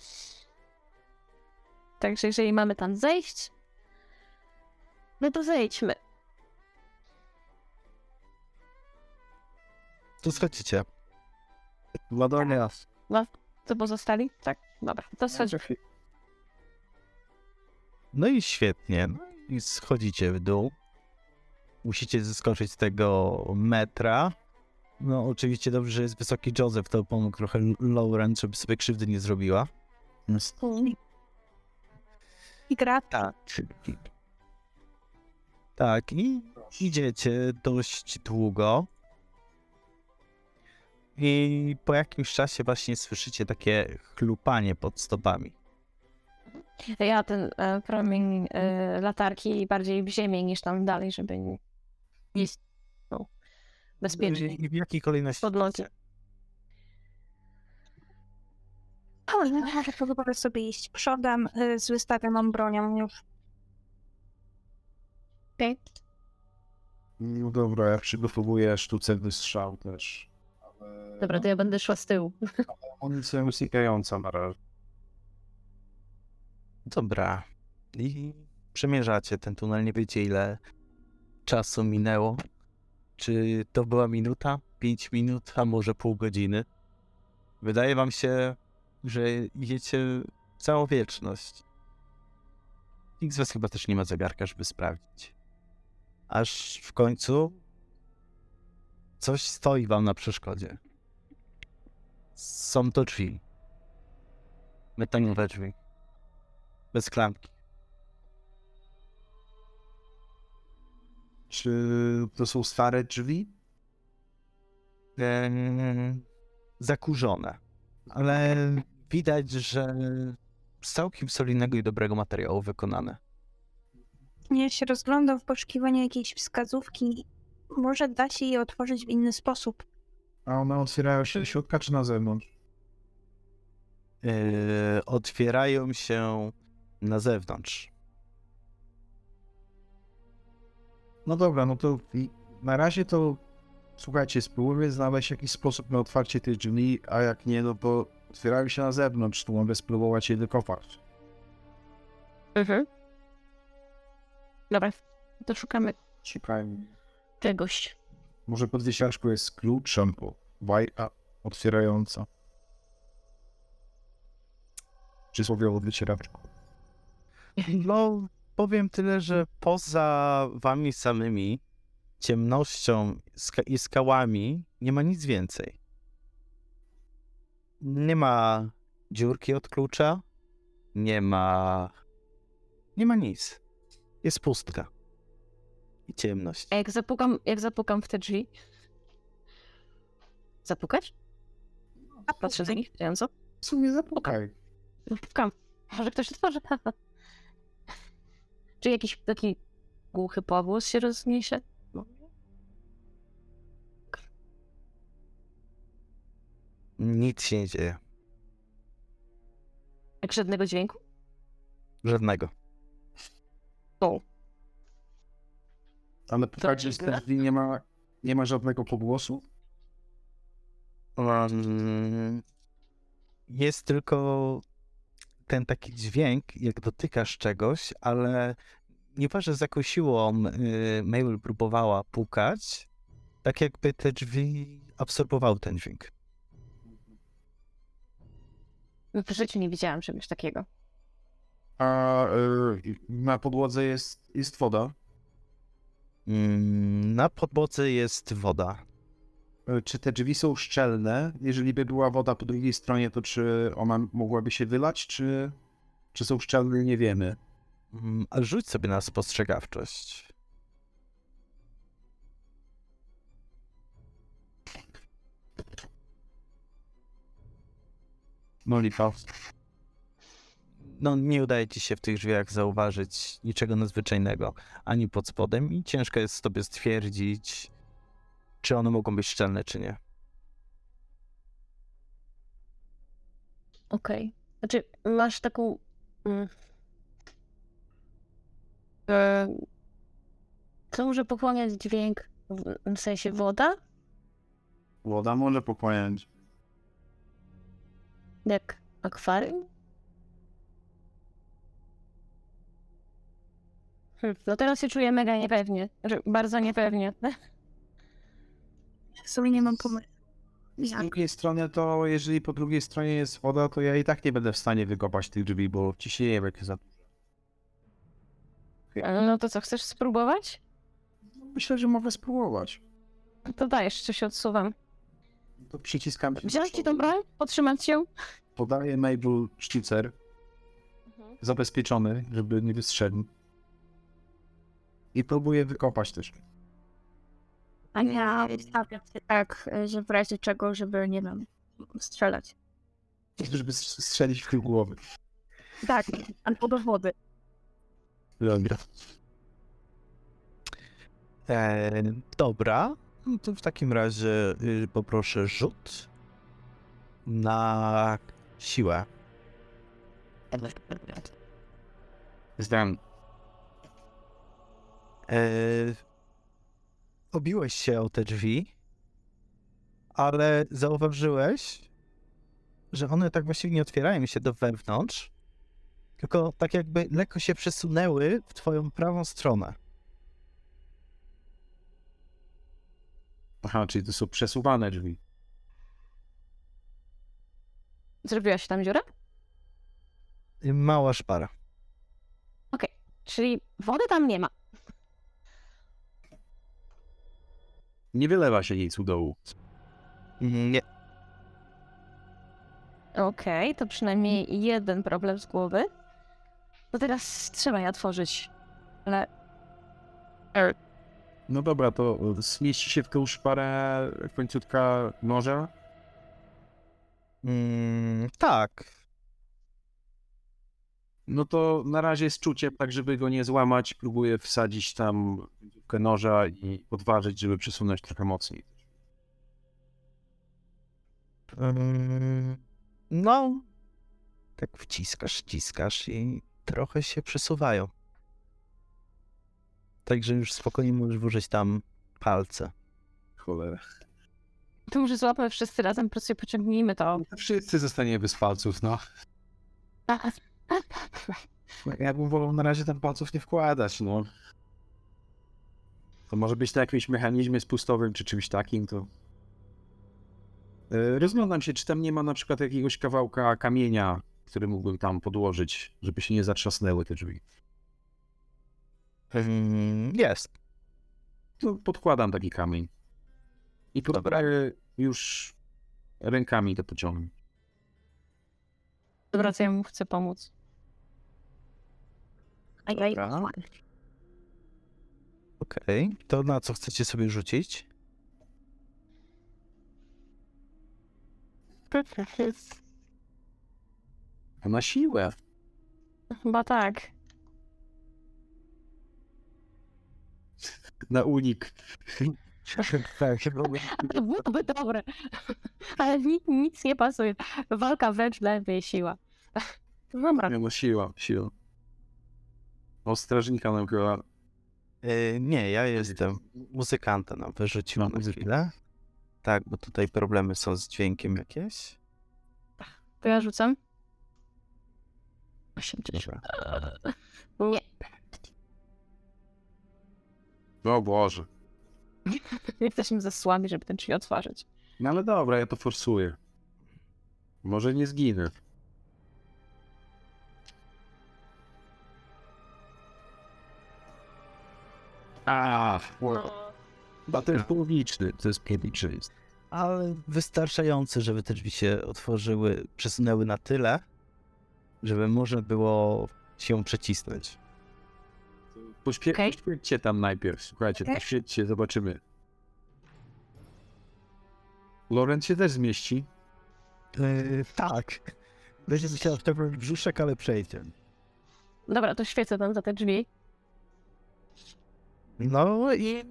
Także jeżeli mamy tam zejść, no to zejdźmy. Tu schodzicie. Ładowania. Co pozostali? Tak, dobra. To schodź. No i świetnie. No I schodzicie w dół. Musicie zeskoczyć z tego metra. No oczywiście dobrze, że jest wysoki Joseph, to pomógł trochę Lauren, żeby sobie krzywdy nie zrobiła. I gra Tak. Tak, i idziecie dość długo. I po jakimś czasie właśnie słyszycie takie chlupanie pod stopami. Ja ten e, promień e, latarki bardziej w ziemię niż tam dalej, żeby nie no, bezpiecznie. I w jakiej kolejności? Pod nogi. Pozwolę sobie iść przodem y, z wystawioną bronią już. Okej. No dobra, ja przygotowuję sztuce strzał też. Ale... Dobra, to ja będę szła z tyłu. *laughs* Amunicja usypiająca na razie. Dobra. I przemierzacie ten tunel, nie wiecie ile czasu minęło. Czy to była minuta, pięć minut, a może pół godziny? Wydaje wam się, że idziecie całą wieczność. Nikt z was chyba też nie ma zegarka, żeby sprawdzić. Aż w końcu coś stoi wam na przeszkodzie. Są to drzwi. Metalowe drzwi. Bez klamki. Czy to są stare drzwi? Eee, zakurzone. Ale widać, że z całkiem solidnego i dobrego materiału wykonane. Ja się rozglądam w poszukiwaniu jakiejś wskazówki. Może da się je otworzyć w inny sposób. A one otwierają się do środka czy na zewnątrz? Eee, otwierają się na zewnątrz. No dobra, no to na razie to słuchajcie, spróbuję znaleźć jakiś sposób na otwarcie tych drzwi, a jak nie, no to otwierają się na zewnątrz, to mogę spróbować je wykopać. Mhm. Dobra, to szukamy Szukajmy. czegoś. Może pod wiesiaczką jest klucz, albo bajka otwierająca. Przysłowiowo wycieraczką. No, powiem tyle, że poza wami samymi, ciemnością i skałami, nie ma nic więcej. Nie ma dziurki od klucza, nie ma. Nie ma nic. Jest pustka. I ciemność. A jak zapukam, jak zapukam w te drzwi? Zapukać? A Patrzę za nich, co? W sumie zapukaj. Pukam. Może ktoś otworzy? *laughs* Czy jakiś taki głuchy pogłos się rozniesie? Nic się nie dzieje. Jak żadnego dźwięku? Żadnego. O. Ale tych drzwi nie ma, nie ma żadnego pogłosu. Um, jest tylko ten taki dźwięk, jak dotykasz czegoś, ale nieważne z jaką siłą y, Mabel próbowała pukać, tak jakby te drzwi absorbowały ten dźwięk. W życiu nie widziałam czegoś takiego. A y, na podłodze jest, jest woda. Mm, na podłodze jest woda. Y, Czy te drzwi są szczelne? Jeżeli by była woda po drugiej stronie, to czy ona mogłaby się wylać, czy, czy są szczelne, nie wiemy. Mm, A rzuć sobie na spostrzegawczość. No lipa. No, nie udaje ci się w tych drzwiach zauważyć niczego nadzwyczajnego, ani pod spodem i ciężko jest tobie stwierdzić, czy one mogą być szczelne, czy nie. Okej. Znaczy, masz taką. Mm, e, co może pochłaniać dźwięk? W, w sensie woda? Woda może pochłaniać. Jak akwarium? Hm, no teraz się czuję mega niepewnie. Znaczy, bardzo niepewnie. *laughs* W sumie nie mam pomysłu. Z Jak? drugiej strony to, jeżeli po drugiej stronie jest woda, to ja i tak nie będę w stanie wykopać tych drzwi, bo ciśnienie będzie za. No to co, chcesz spróbować? Myślę, że mogę spróbować. To dajesz, czy się odsuwam. To przyciskam się. Wziąć ci tą broń? Potrzymać się? Podaję Mabel sztycer. zabezpieczony, żeby nie wystrzelił. I próbuję wykopać też. A ja stawiam się tak, że w razie czego, żeby, nie wiem, strzelać. Żeby strzelić w tył głowy. Tak, albo do wody. Dobra. E, dobra, no to w takim razie y, poproszę rzut na siłę. Zdałem. E, obiłeś się o te drzwi, ale zauważyłeś, że one tak właściwie nie otwierają się do wewnątrz, tylko tak jakby lekko się przesunęły w twoją prawą stronę. Aha, czyli to są przesuwane drzwi. Zrobiłaś tam dziurę? Mała szpara. Czyli wody tam nie ma. Nie wylewa się nic u dołu. Nie. Okej, to przynajmniej jeden problem z głowy. No teraz trzeba je otworzyć. Ale No dobra, to zmieści się w tą szparę końcówka noża. Mm, tak. No to na razie jest czuciem, tak żeby go nie złamać, próbuję wsadzić tam końcówkę noża i odważyć, żeby przesunąć trochę mocniej. Ym, no, tak wciskasz, wciskasz i trochę się przesuwają. Także już spokojnie możesz włożyć tam palce. Cholera. to może złapmy wszyscy razem, po prostu pociągnijmy to. Wszyscy zostaniemy bez palców, no. *laughs* Ja bym wolał na razie tam palców nie wkładać, no. To może być na jakimś mechanizmie spustowym czy czymś takim, to... E, Rozglądam się, czy tam nie ma na przykład jakiegoś kawałka kamienia, który mógłbym tam podłożyć, żeby się nie zatrzasnęły te drzwi. Ym, jest. To podkładam taki kamień. I próbuję już rękami to pociągnąć. Dobra, to ja mu chcę pomóc. A ja Dobra. Okej. To na co chcecie sobie rzucić? A na siłę. Chyba tak. Na unik. To byłoby dobre. Ale nic, nic nie pasuje. Walka wręcz dla mnie siła. Dobra. Nie, no siła, siła. O strażnika nam chyba. Yy, nie, ja jestem muzykantem. No, wyrzuciłem No, na muzyka. chwilę. Tak, bo tutaj problemy są z dźwiękiem jakieś. To ja rzucam. 80. *laughs* Nie. O Boże. *laughs* Jesteśmy za słabi, żeby ten drzwi otworzyć. No ale dobra, ja to forsuję. Może nie zginę. A, no to jest połowiczny, to jest jest. Ale wystarczający, żeby te drzwi się otworzyły, przesunęły na tyle, żeby można było się przecisnąć. Pośpie-. Poświećcie tam najpierw, słuchajcie, Okej. poświećcie, zobaczymy. Lorenz się też zmieści. Yy, tak. Będzie musiał w tego brzuszek, ale przejdzie. Dobra, to świecę tam za te drzwi. No i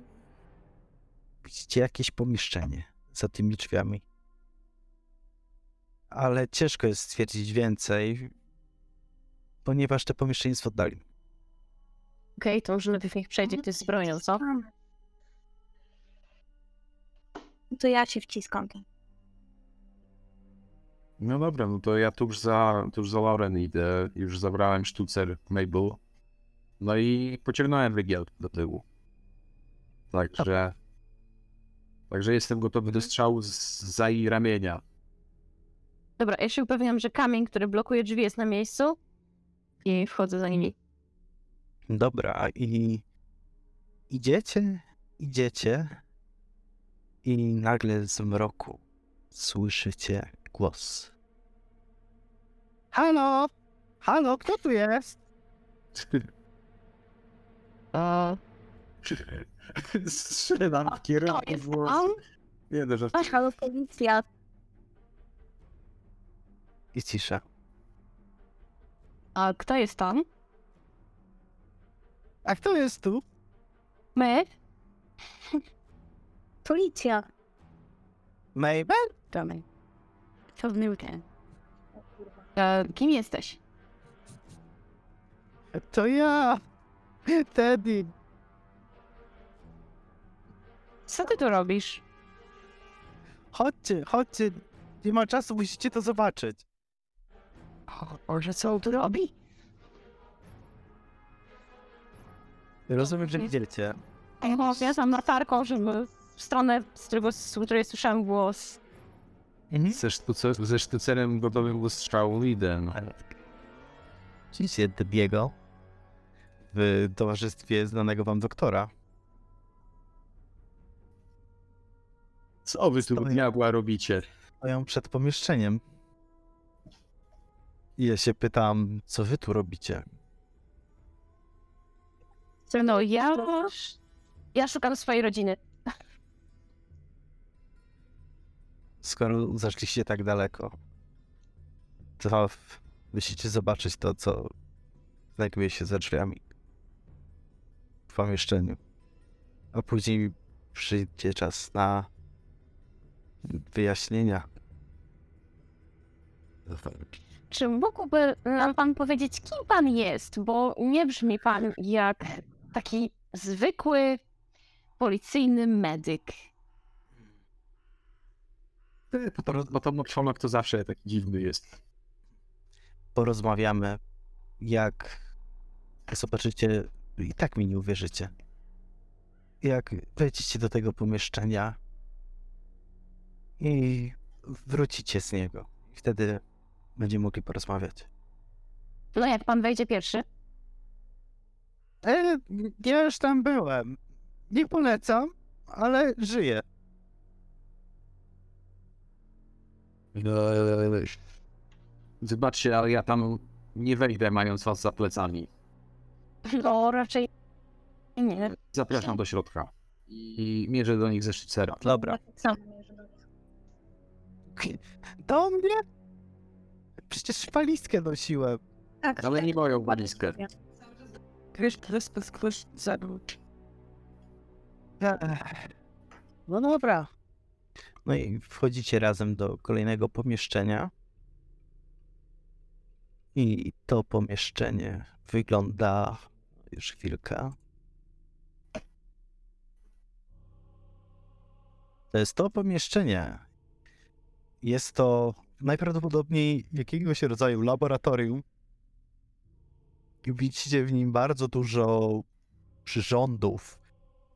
widzicie jakieś pomieszczenie za tymi drzwiami. Ale ciężko jest stwierdzić więcej, ponieważ te pomieszczenie jest w oddali. Okej, to może najpierw niech przejdzie ktoś z bronią, co? To ja się wciskam. No dobra, no to ja tuż za, tuż za Lauren idę. Już zabrałem sztucer Mabel. No i pociągnąłem wygiel do tyłu. Także... Także jestem gotowy do strzału z, za jej ramienia. Dobra, ja się upewniam, że kamień, który blokuje drzwi jest na miejscu i wchodzę za nimi. Dobra, i idziecie, idziecie i nagle z mroku słyszycie głos. Halo! Halo, kto tu jest? *laughs* O, *laughs* Strzelam w to kierunku jest włos. on? Nie, no, Halo, policja. I cisza. A kto jest tam? A kto jest tu? My? *laughs* Policja. Mabel? Damy. Co w minutę? E, kim jesteś? To ja. Teddy. Co ty tu robisz? Chodźcie, chodźcie. Nie ma czasu, musicie to zobaczyć. O, Boże, co on tu robi? Rozumiem, że widzieliście. No, ja znam latarką, żeby w stronę, z, którego, z której słyszałem głos. Mhm. ze, sztuce, ze sztucerem gotowym do strzału idę. No. Widzicie Teddy'ego w towarzystwie znanego wam doktora. Co wy tu diabła robicie? Stoją przed pomieszczeniem. I ja się pytam, co wy tu robicie? No, ja... Ja szukam swojej rodziny. Skoro zaszliście tak daleko, to musicie zobaczyć to, co znajduje się za drzwiami w pomieszczeniu. A później przyjdzie czas na wyjaśnienia. Czy mógłby nam pan powiedzieć, kim pan jest? Bo nie brzmi pan jak taki zwykły policyjny medyk. Bo to, bo to Członek to zawsze taki dziwny jest. Porozmawiamy, jak zobaczycie, i tak mi nie uwierzycie. Jak wejdziecie do tego pomieszczenia i wrócicie z niego. Wtedy będziemy mogli porozmawiać. No jak pan wejdzie pierwszy? E, ja już tam byłem. Nie polecam, ale żyję. Wybaczcie, ale ja tam nie wejdę mając was za plecami. No raczej nie. Zapraszam do środka. I mierzę do nich ze sztycera. Dobra. Sam. Do mnie? Przecież walizkę nosiłem. Tak. Ale nie moją walizkę. No dobra. No i wchodzicie razem do kolejnego pomieszczenia. I to pomieszczenie wygląda już chwilkę. To jest to pomieszczenie. Jest to najprawdopodobniej jakiegoś rodzaju laboratorium. Widzicie w nim bardzo dużo przyrządów,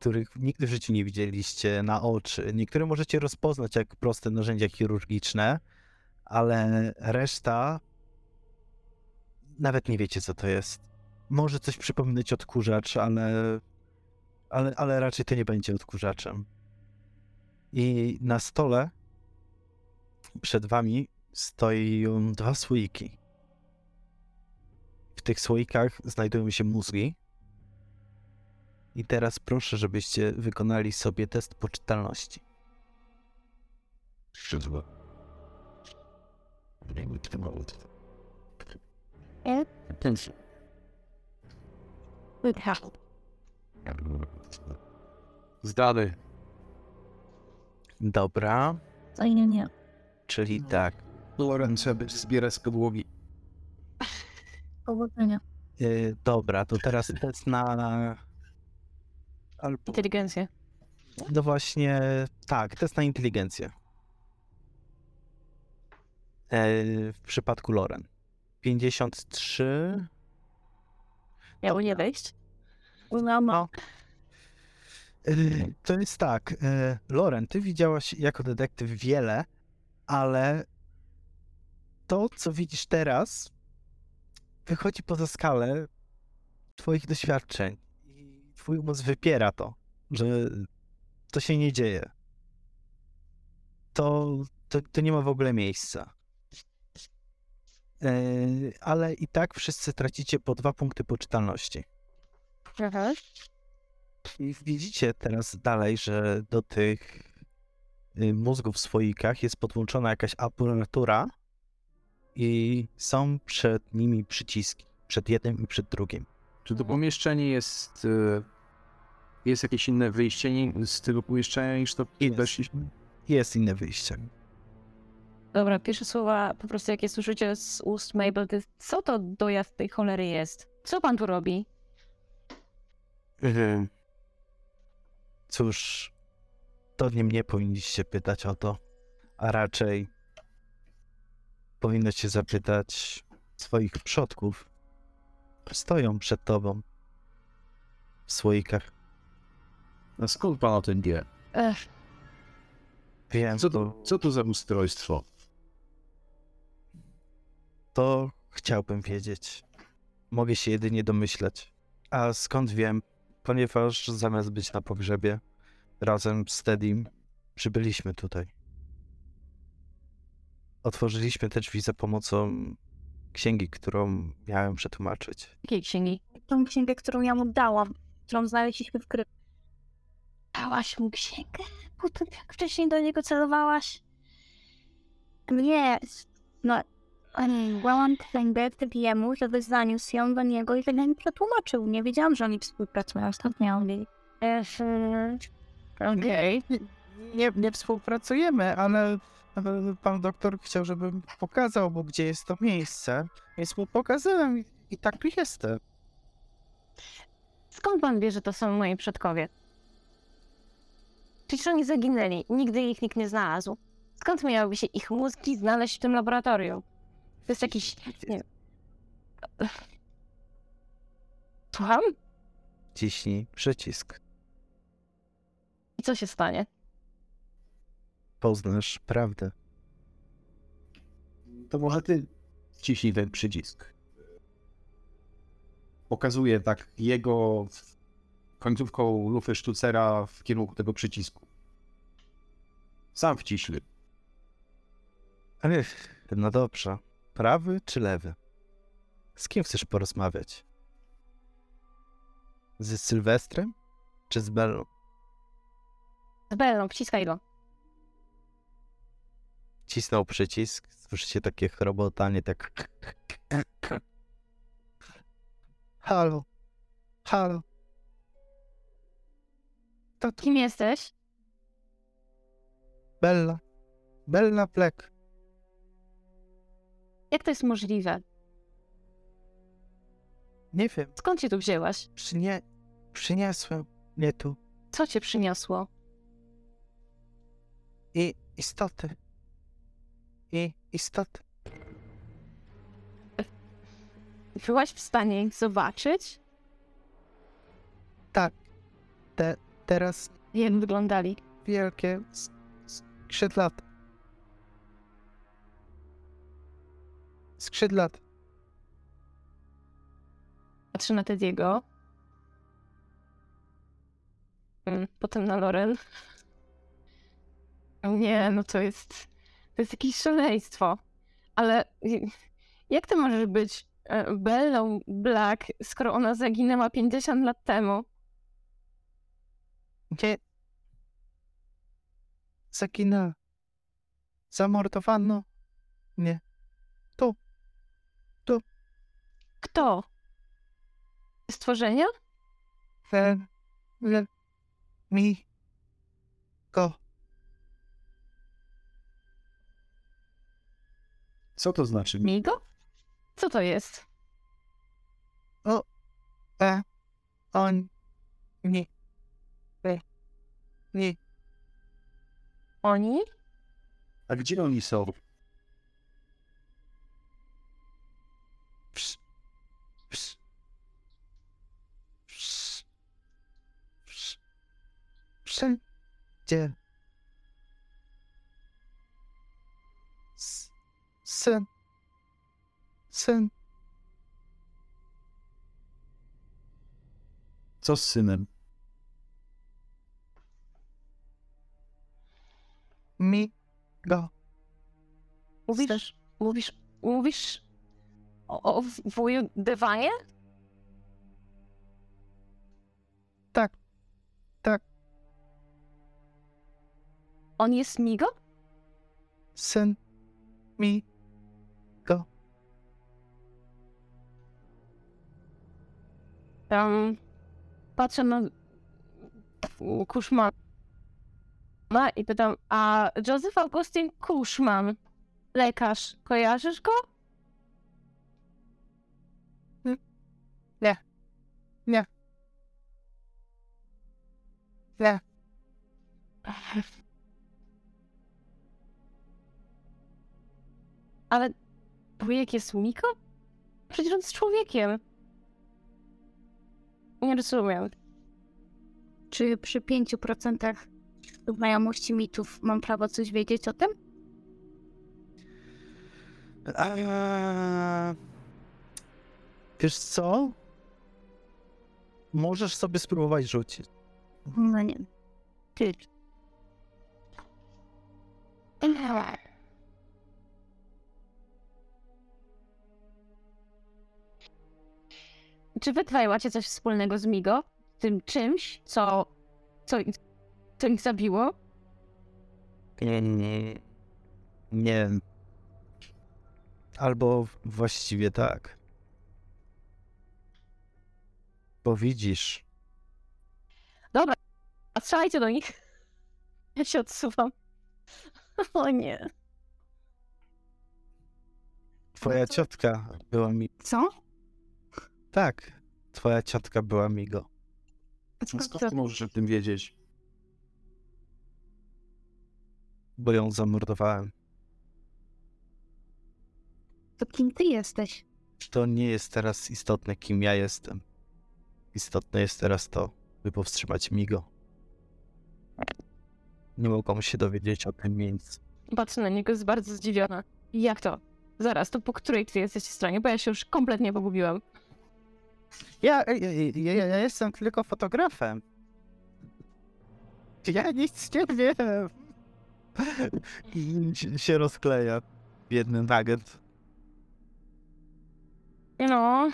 których nigdy w życiu nie widzieliście na oczy. Niektóre możecie rozpoznać jak proste narzędzia chirurgiczne, ale reszta nawet nie wiecie, co to jest. Może coś przypominać odkurzacz, ale, ale, ale raczej to nie będzie odkurzaczem. I na stole przed wami stoją dwa słoiki. W tych słoikach znajdują się mózgi. I teraz proszę, żebyście wykonali sobie test poczytalności. Zdany. Dobra, Co nie, nie. Czyli tak. Loren sobie zbiera z podłogi. Powodzenia. Yy, dobra, to teraz test na. Albo. Inteligencję. No właśnie, tak, test na inteligencję. E, w przypadku Loren. 53. Miało nie wejść? Ulama. Y, To jest tak, y, Loren, ty widziałaś jako detektyw wiele, ale to, co widzisz teraz, wychodzi poza skalę twoich doświadczeń. I twój umysł wypiera to, że to się nie dzieje. To, to, to nie ma w ogóle miejsca. Yy, ale i tak wszyscy tracicie po dwa punkty poczytalności. Mhm. I widzicie teraz dalej, że do tych y, mózgów w słoikach jest podłączona jakaś aparatura i są przed nimi przyciski. Przed jednym i przed drugim. Czy to pomieszczenie jest. e, Jest jakieś inne wyjście z tego pomieszczenia niż to Jest. weszliśmy? Jest inne wyjście. Dobra, pierwsze słowa po prostu jakie słyszycie z ust Mabel, to jest, co to dojazd tej cholery jest? Co pan tu robi? Mhm. Cóż, to nie mnie powinniście pytać o to, a raczej powinnoście zapytać swoich przodków. Stoją przed tobą w słoikach. A skąd pan o tym wie? Ech, Wiem, Co to, to, co to za ustrojstwo? to chciałbym wiedzieć. Mogę się jedynie domyślać. A skąd wiem? Ponieważ zamiast być na pogrzebie razem z Teddym, przybyliśmy tutaj. Otworzyliśmy te drzwi za pomocą księgi, którą miałem przetłumaczyć. jakiej księgi? Tą księgę, którą ja mu dałam, którą znaleźliśmy w krypcie. Dałaś mu księgę? Potem jak wcześniej do niego celowałaś? Nie, no, em, dałam księgę jemu, żeby zaniósł ją do niego i żeby mi przetłumaczył. Nie wiedziałam, że oni współpracują. Skąd miałam wiedzieć? Okej. Nie, nie współpracujemy, ale pan doktor chciał, żebym pokazał mu, gdzie jest to miejsce. Więc mu pokazałem i, tak tu jestem. Skąd pan wie, że to są moi przodkowie? Przecież oni zaginęli. Nigdy ich nikt nie znalazł. Skąd miałyby się ich mózgi znaleźć w tym laboratorium? To jest jakiś... Nie. Słucham? Ciśnij przycisk. Co się stanie? Poznasz prawdę. To może ty wciśnij ten przycisk. Pokazuje tak jego końcówką lufy sztucera w kierunku tego przycisku. Sam wciśnij. Ale no dobrze. Prawy czy lewy? Z kim chcesz porozmawiać? Z Sylwestrem czy z Bellą? Z Bellą, wciskaj go. Cisnął przycisk, słyszycie takie chrobotanie, tak... Halo, halo. To tu Kim jesteś? Bella, Bella Black. Jak to jest możliwe? Nie wiem, Skąd się tu wzięłaś? przynie... przyniosłem mnie tu Co cię przyniosło? I istoty. I istoty. Byłaś w stanie ich zobaczyć? Tak, te, teraz Jak wyglądali? wielkie s- skrzydlate. Skrzydlate. Patrzę na Tediego. Mm, Potem na Loren. Nie, no to jest. To jest jakieś szaleństwo. Ale jak ty możesz być e, Bellą Black, skoro ona zaginęła 50 lat temu? Nie. Zaginęła. Zamordowano mnie. Kto? Stworzenia? Ten, le, mi, go. Co to znaczy? Migo? Co to jest? E, on, ni, e, ni, Oni? A gdzie oni są? ps, ps, ps, ps, wszędzie. Syn, syn, Co z synem? mi, go. Mówisz, mówisz, mówisz O, o wuju Dewanie? Tak. Tak. On jest Migo? Syn mi Tam patrzę na Kuszmana i pytam, a Józef Augustyn Kuszman, lekarz, kojarzysz go? Nie. Nie. Nie. Ale wujek jest Miko? Przecież on jest człowiekiem. Nie rozumiem. Czy przy 5% znajomości mitów mam prawo coś wiedzieć o tym? Eee, wiesz co? Możesz sobie spróbować rzucić. No nie. Ty. Czy wy dwaj macie coś wspólnego z Migo? Tym czymś, co, co, co ich zabiło? Nie, nie. Nie. Albo właściwie tak. Bo widzisz, Dobra, a strzelajcie do nich. Ja się odsuwam. *laughs* O nie. twoja ciotka była mi. Co? Tak, twoja ciotka była Migo. No Skąd ty możesz o tym wiedzieć? Bo ją zamordowałem. To kim ty jesteś? To nie jest teraz istotne, kim ja jestem. Istotne jest teraz to, by powstrzymać Migo. Nie mogą się dowiedzieć o tym miejscu. Patrzę na niego, jest bardzo zdziwiona. Jak to? Zaraz, to po której ty jesteście stronie? Bo ja się już kompletnie pogubiłam. Ja, ja, ja, ja jestem tylko fotografem. Ja nic nie wiem. I się- rozkleja. Biedny nugget. No,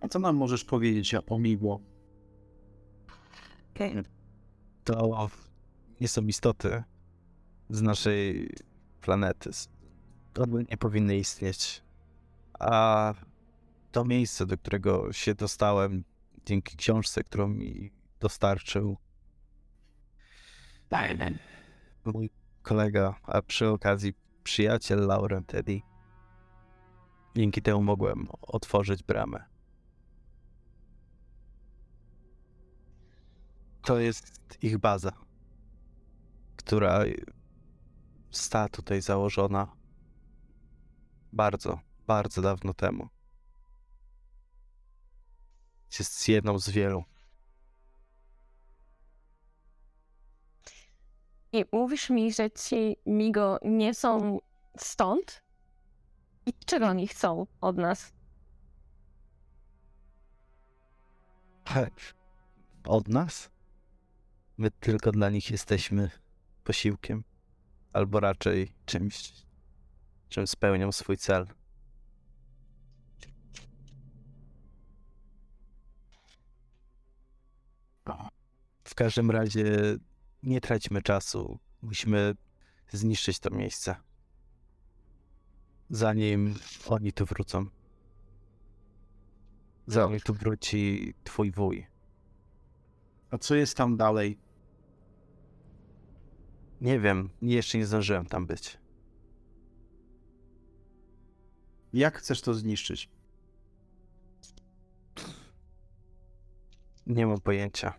A co nam możesz powiedzieć o Miło? To nie są istoty z naszej planety. One nie powinny istnieć. A to miejsce, do którego się dostałem dzięki książce, którą mi dostarczył mój kolega, a przy okazji przyjaciel Lauren Teddy. Dzięki temu mogłem otworzyć bramę. To jest ich baza, która została tutaj założona bardzo, bardzo dawno temu. Jest jedną z wielu. i mówisz mi, że ci Migo nie są stąd? I czego oni chcą od nas? *laughs* Od nas? My tylko dla nich jesteśmy posiłkiem, albo raczej czymś, czym spełnią swój cel. W każdym razie nie traćmy czasu. Musimy zniszczyć to miejsce. Zanim oni tu wrócą. Zanim tu wróci twój wuj. A co jest tam dalej? Nie wiem, jeszcze nie zdążyłem tam być. Jak chcesz to zniszczyć? Nie mam pojęcia.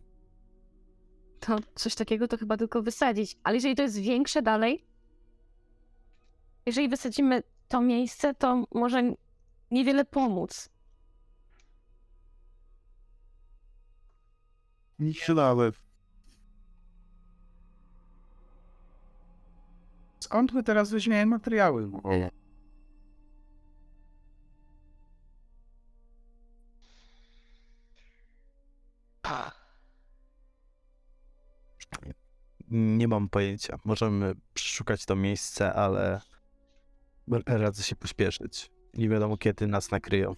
To coś takiego to chyba tylko wysadzić. Ale jeżeli to jest większe dalej, jeżeli wysadzimy to miejsce, to może niewiele pomóc. Nie dałem. Skąd my teraz weźmiemy materiały? Nie mam pojęcia. Możemy przeszukać to miejsce, ale radzę się pośpieszyć. Nie wiadomo kiedy nas nakryją.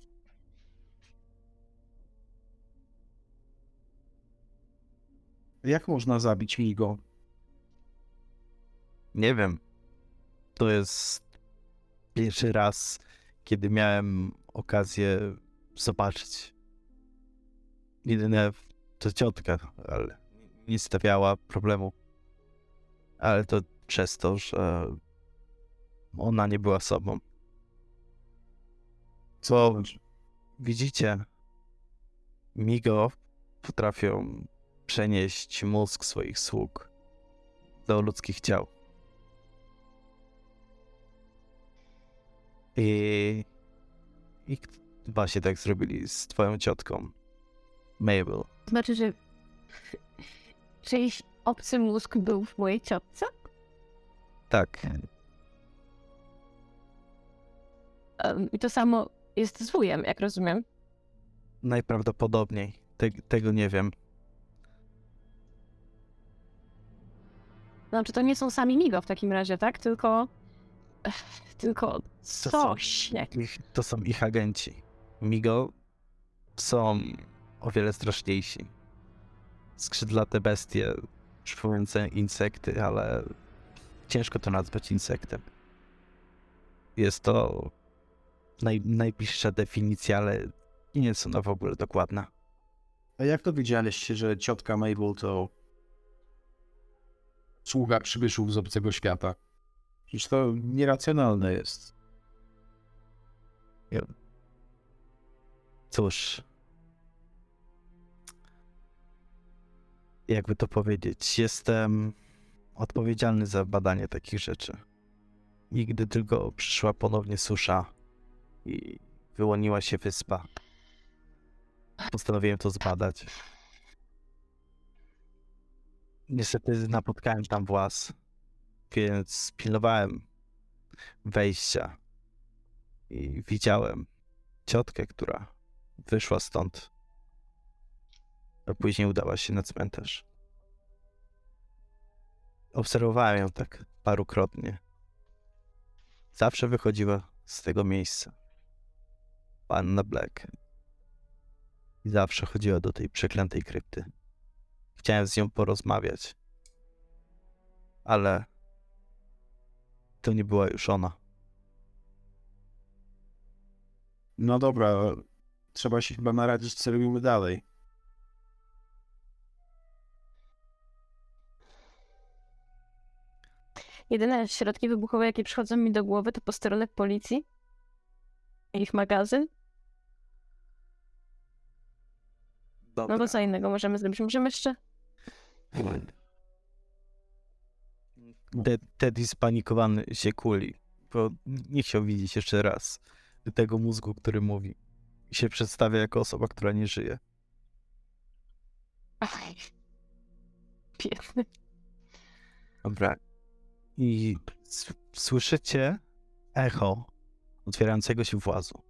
Jak można zabić Migo? Nie wiem. To jest pierwszy raz, kiedy miałem okazję zobaczyć. Jedyne to ciotka, ale nie stawiała problemu. Ale to przez to, że ona nie była sobą. Co? Widzicie, Migo potrafią przenieść mózg swoich sług do ludzkich ciał. I, I właśnie tak zrobili z twoją ciotką, Mabel. Znaczy, że *laughs* czyjś obcy mózg był w mojej ciotce? Tak, I to samo jest z wujem, jak rozumiem. najprawdopodobniej. Te, tego nie wiem. Znaczy, to nie są sami Migo w takim razie, tak? Tylko... Tylko są- coś. Jak... Ich, to są ich agenci. Migo są o wiele straszniejsi. Skrzydlate bestie, przypominające insekty, ale ciężko to nazwać insektem. Jest to naj, najbliższa definicja, ale nie jest ona w ogóle dokładna. A jak to wiedzieliście, że ciotka Mabel to sługa przybyszów z obcego świata? Przecież to nieracjonalne jest. Cóż. Jakby to powiedzieć, jestem odpowiedzialny za badanie takich rzeczy. I gdy tylko przyszła ponownie susza i wyłoniła się wyspa, postanowiłem to zbadać. Niestety napotkałem tam włas, więc pilnowałem wejścia i widziałem ciotkę, która wyszła stąd, a później udała się na cmentarz. Obserwowałem ją tak parukrotnie. Zawsze wychodziła z tego miejsca. Panna Black. I zawsze chodziła do tej przeklętej krypty. Chciałem z nią porozmawiać. Ale to nie była już ona. No dobra, trzeba się chyba naradzić, co robimy dalej. Jedyne środki wybuchowe, jakie przychodzą mi do głowy, to posterunek policji. i Ich magazyn. No bo co innego możemy zrobić? Możemy jeszcze... Te, Teddy spanikowany się kuli, bo nie chciał widzieć jeszcze raz tego mózgu, który mówi. I się przedstawia jako osoba, która nie żyje. Ach, Biedny. Dobra. I słyszycie echo otwierającego się włazu.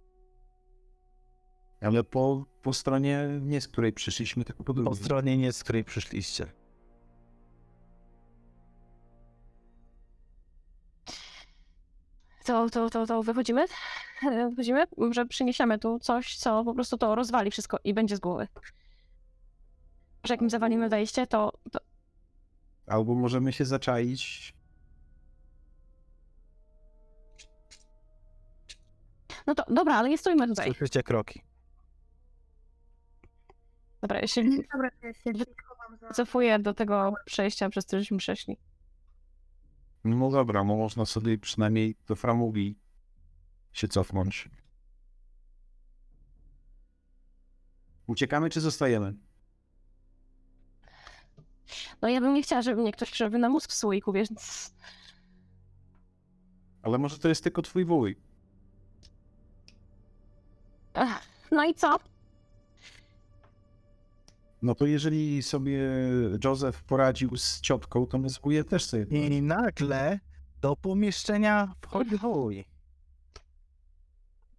Ale po, po stronie nie z której przyszliśmy, tylko po Po drugiej. stronie nie, z której przyszliście. To, to, to, to wychodzimy? *laughs* Wychodzimy? Może przyniesiemy tu coś, co po prostu to rozwali wszystko i będzie z głowy. Że jak im zawalimy wejście, to, to Albo możemy się zaczaić. No to dobra, ale nie stójmy tutaj. Słyszycie kroki. Dobra, ja się Dobra, ja się chowam za... cofuję do tego przejścia, przez które żeśmy przeszli. No dobra, no można sobie przynajmniej do framugi się cofnąć. Uciekamy czy zostajemy? No ja bym nie chciała, żeby mnie ktoś przerobił na mózg w słoiku, więc... Ale może to jest tylko twój wuj. Ach, *laughs* no i co? No to jeżeli sobie Joseph poradził z ciotką, to my z wujem też sobie. I nagle do pomieszczenia wchodzi wuj.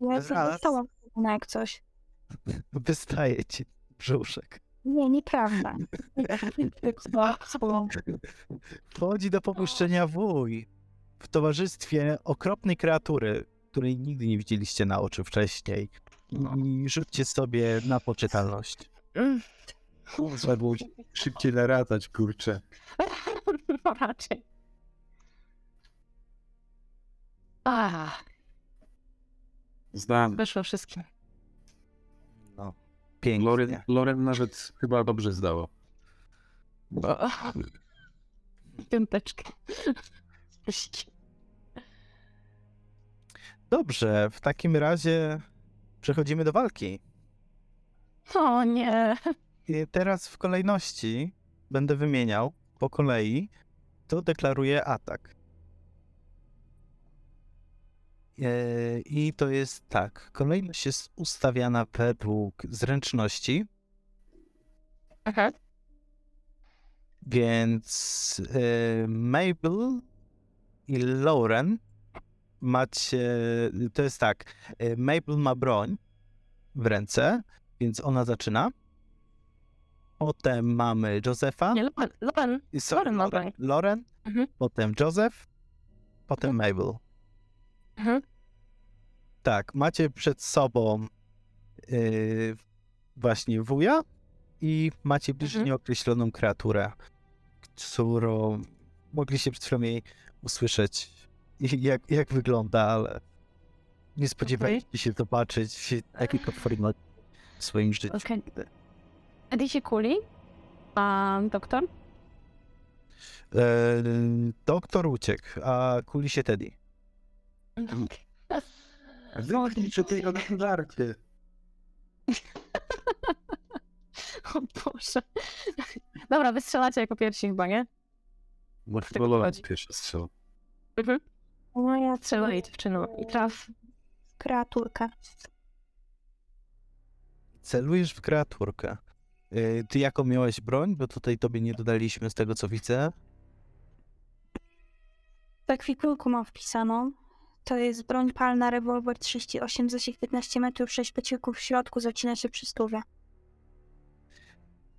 Ja zostałam na jak coś. *laughs* Wystaje ci brzuszek. Nie, nieprawda. *laughs* Wchodzi do pomieszczenia wuj w towarzystwie okropnej kreatury, której nigdy nie widzieliście na oczy wcześniej. I rzućcie sobie na poczytalność. Trzeba było szybciej naradać, kurczę. No *laughs* raczej. Znam. wyszło wszystkim. No, pięknie. Loren, Loren nawet chyba dobrze zdało. O, Piąteczkę. Dobrze, w takim razie przechodzimy do walki. O nie. I teraz w kolejności będę wymieniał po kolei, to deklaruję atak. E, I to jest tak. Kolejność jest ustawiana według zręczności, Aha. więc e, Mabel i Lauren macie. To jest tak. e, Mabel ma broń w ręce, więc ona zaczyna. Potem mamy Josefa. Nie, Loren, Loren. Sorry, Lauren ma broń. Lauren, Mhm. potem Joseph, potem Mabel. Mhm. Tak, macie przed sobą yy, właśnie wuja i macie bliżej Mhm. określoną kreaturę, którą mogliście przed chwilą jej usłyszeć, *laughs* jak, jak wygląda, ale nie spodziewaliście się zobaczyć jakiego format w swoim życiu. Okej. Eddie się kuli. A doktor? E, doktor uciekł, a kuli się Teddy. Zamknijcie tej żarty. *laughs* O Boże. Dobra, wystrzelacie jako pierwsi chyba, nie? Loren chodzi. pierwszy strzał. Mhm. No ja Strzelaj dziewczyną i traf. kreaturka. Celujesz w kreaturkę. Y, Ty jaką miałeś broń? Bo tutaj tobie nie dodaliśmy z tego co widzę. W ekwipunku mam wpisaną. To jest broń palna, rewolwer 38, zasięg 15 metrów, 6 pociągów w środku, zacina się przy stówie.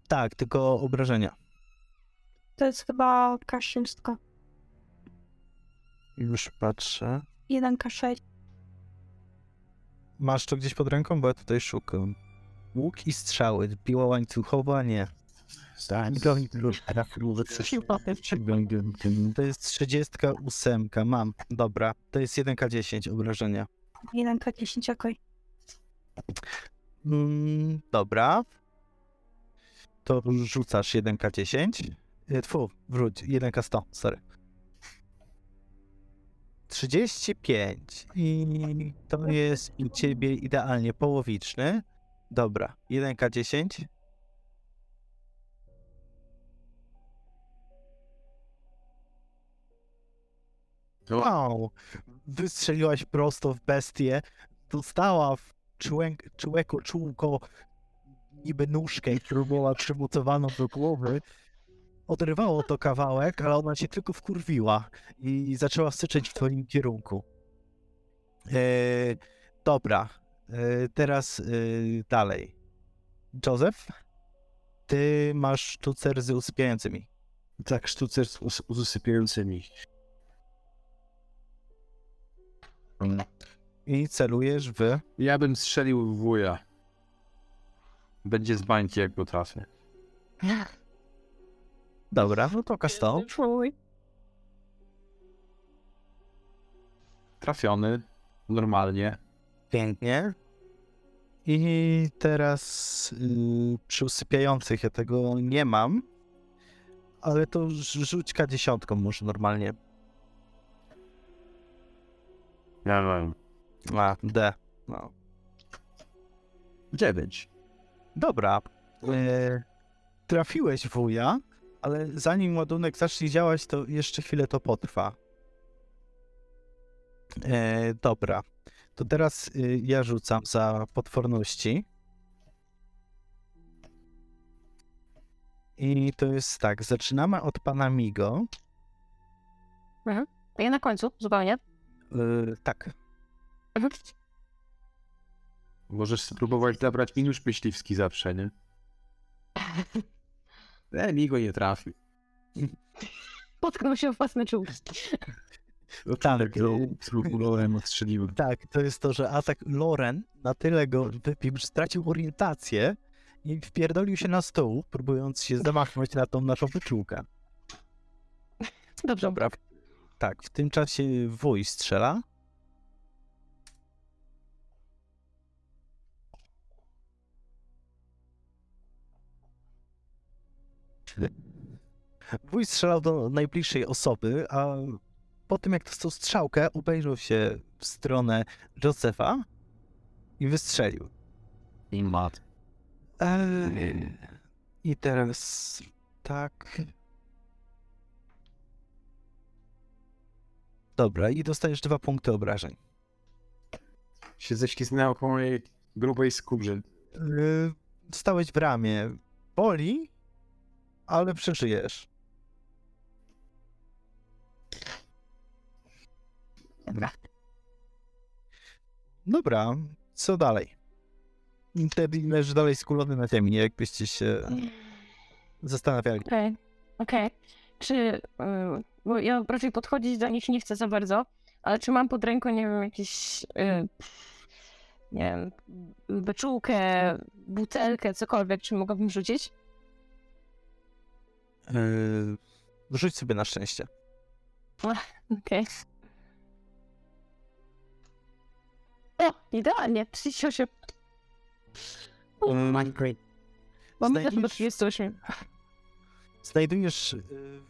Tak, tylko obrażenia. To jest chyba K6. Już patrzę. 1K6. Masz to gdzieś pod ręką? Bo ja tutaj szukam. Łuk i strzały. Piła łańcuchowa? Nie. To jest 38. Mam. Dobra. To jest 1K10 obrażenia. 1K10, okej. Mm, dobra. To rzucasz 1K10. Y, Tfu, wróć. 1K100, sorry. 35. I to jest u ciebie idealnie połowiczny. Dobra. 1K10. Wow. Wystrzeliłaś prosto w bestię. Dostała w człek, człeko, czółko niby nóżkę, którą była przymocowaną do głowy. Odrywało to kawałek, ale ona się tylko wkurwiła i zaczęła syczeć w twoim kierunku. E, dobra, e, teraz e, dalej. Joseph, ty masz sztucer z usypiającymi. Tak, sztucer z us- usypiającymi. I celujesz w... Ja bym strzelił w wuja. Będzie z bańki, jak go trafię. *laughs* Dobra, no to kasto. Fuj. Trafiony. Normalnie. Pięknie. I teraz y, przy usypiających ja tego nie mam, ale to rz- rzuć dziesiątką może normalnie. Ja wiem. A, D. No. Dziewięć. Dobra. E, trafiłeś wuja, ale zanim ładunek zacznie działać, to jeszcze chwilę to potrwa. E, dobra. To teraz y, ja rzucam za potworności. I to jest tak, zaczynamy od pana Migo. A ja na końcu, zupełnie. Y, tak, Mhm. Możesz spróbować zabrać mi nóż myśliwski zawsze, nie? *laughs* E, mi go nie trafił. Potknął się w własne czołgi. Tak, Lorem odstrzeliłem. *laughs* tak, to jest to, że atak Loren na tyle go wypił, że stracił orientację i wpierdolił się na stół, próbując się zamachnąć na tą naszą wyczółkę. Dobrze. Dobra. Tak, w tym czasie wuj strzela. Wuj strzelał do najbliższej osoby, a po tym jak dostał strzałkę, obejrzał się w stronę Josefa i wystrzelił. I mat. Eee, I teraz tak. Dobra, i dostajesz dwa punkty obrażeń. Się ześliznęło po mojej grubej skórze. Yy, Dostałeś w ramię. Boli, ale przeżyjesz. Dobra. Dobra, co dalej? Wtedy leży dalej skulony na ziemi, jakbyście się zastanawiali. Okej, okej. Czy, y, bo ja raczej podchodzić do nich nie chcę za bardzo, ale czy mam pod ręką, nie wiem, jakiś, y, nie wiem, beczułkę, butelkę, cokolwiek, czy mogłabym rzucić? Yy, rzuć sobie na szczęście. Okej. O, idealnie, 38. Mamy też do Znajdziesz, 38. znajdujesz yy,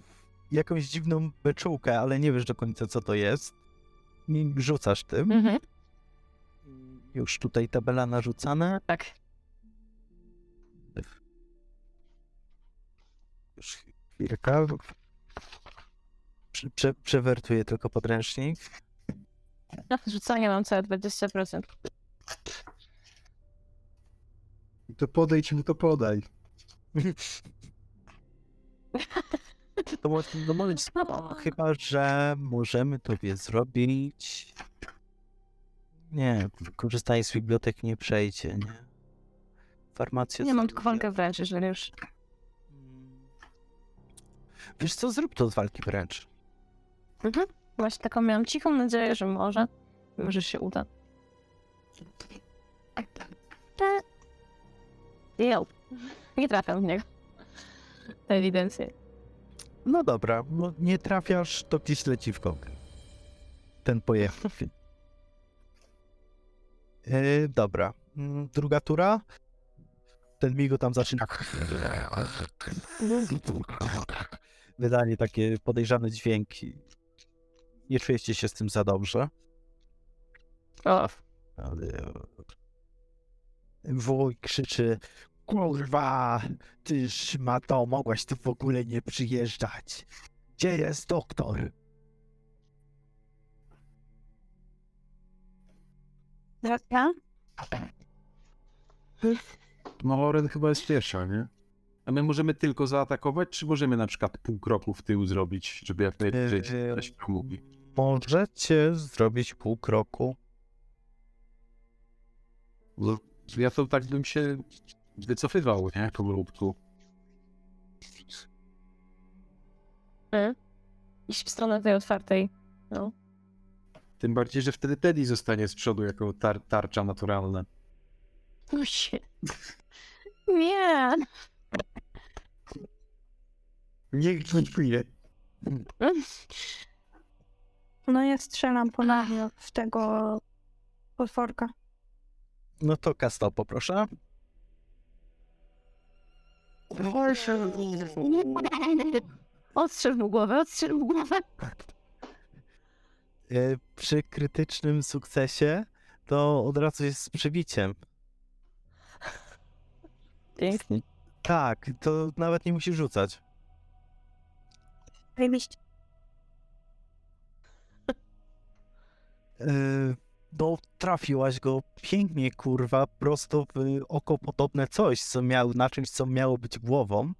jakąś dziwną beczułkę, ale nie wiesz do końca co to jest. I rzucasz tym. Mhm, Już tutaj tabela narzucana. tak. Już chwilkę. Prze, prze, przewertuję tylko podręcznik. Na rzucanie mam całe 20%. To podejdź mu to podaj. To może, no spoko, chyba, że możemy tobie zrobić... Nie, korzystanie z bibliotek nie przejdzie, nie? Farmacja... Nie mam tylko walkę wręcz, jeżeli już. Wiesz co, zrób to z walki wręcz. Mhm. Właśnie taką miałam cichą nadzieję, że może, może się uda. Jo. Nie trafiam w niego. Ewidentnie. No dobra, no nie trafiasz, to gdzieś leci w kąt. Ten pojechał. E, dobra, Mm, druga tura. Ten migo tam zaczyna *laughs* wydanie takie podejrzane dźwięki. Nie czujecie się z tym za dobrze. O, Ale... Wuj krzyczy Kurwa, ty szmato, mogłaś tu w ogóle nie przyjeżdżać. Gdzie jest doktor? Dobra. No Loren chyba jest pierwsza, nie? A my możemy tylko zaatakować, czy możemy na przykład pół kroku w tył zrobić, żeby jak najbliżej Eee, coś mówi? Możecie zrobić pół kroku. Bo Ja to tak bym się wycofywał, nie? Powolutku. iść w stronę tej otwartej. Tym bardziej, że wtedy Teddy zostanie z przodu jako tar tarcza naturalna. No się. *laughs* Nie. Niech nie czuje. No ja strzelam ponownie w tego potworka. No to kasto poproszę. Odstrzel mu głowę, odstrzel mu głowę. E, Przy krytycznym sukcesie to od razu jest z przebiciem. Pięknie. Tak, to nawet nie musisz rzucać. Zajebiście. *laughs* E, No, trafiłaś go pięknie, kurwa, prosto w oko podobne coś, co miał, na czymś, co miało być głową.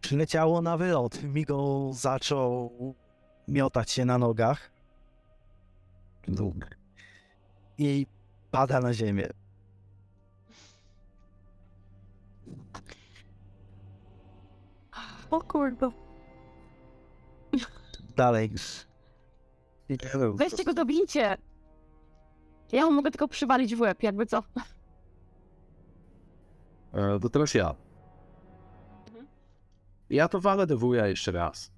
Przyleciało na wylot. Migo zaczął miotać się na nogach. I pada na ziemię. O kurde. Dalej. Weźcie go, dobijcie! Ja mu mogę tylko przywalić w łeb, jakby co. E, to teraz ja. Mhm. Ja to walę do wuja jeszcze raz.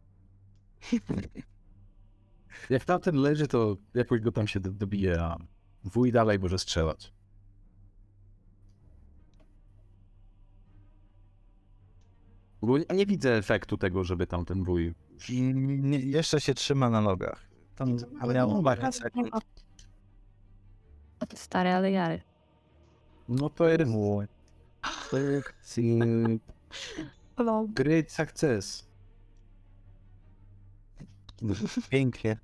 *laughs* Jak tamten leży, to jakoś go tam się do- dobije, a wuj dalej może strzelać. Ja nie widzę efektu tego, żeby tamten wuj... I nie, jeszcze się trzyma na nogach. Tam miał parę sekund. Stary, ale jary. No to jest... Mm, Hello. *laughs* Great success. Pięknie.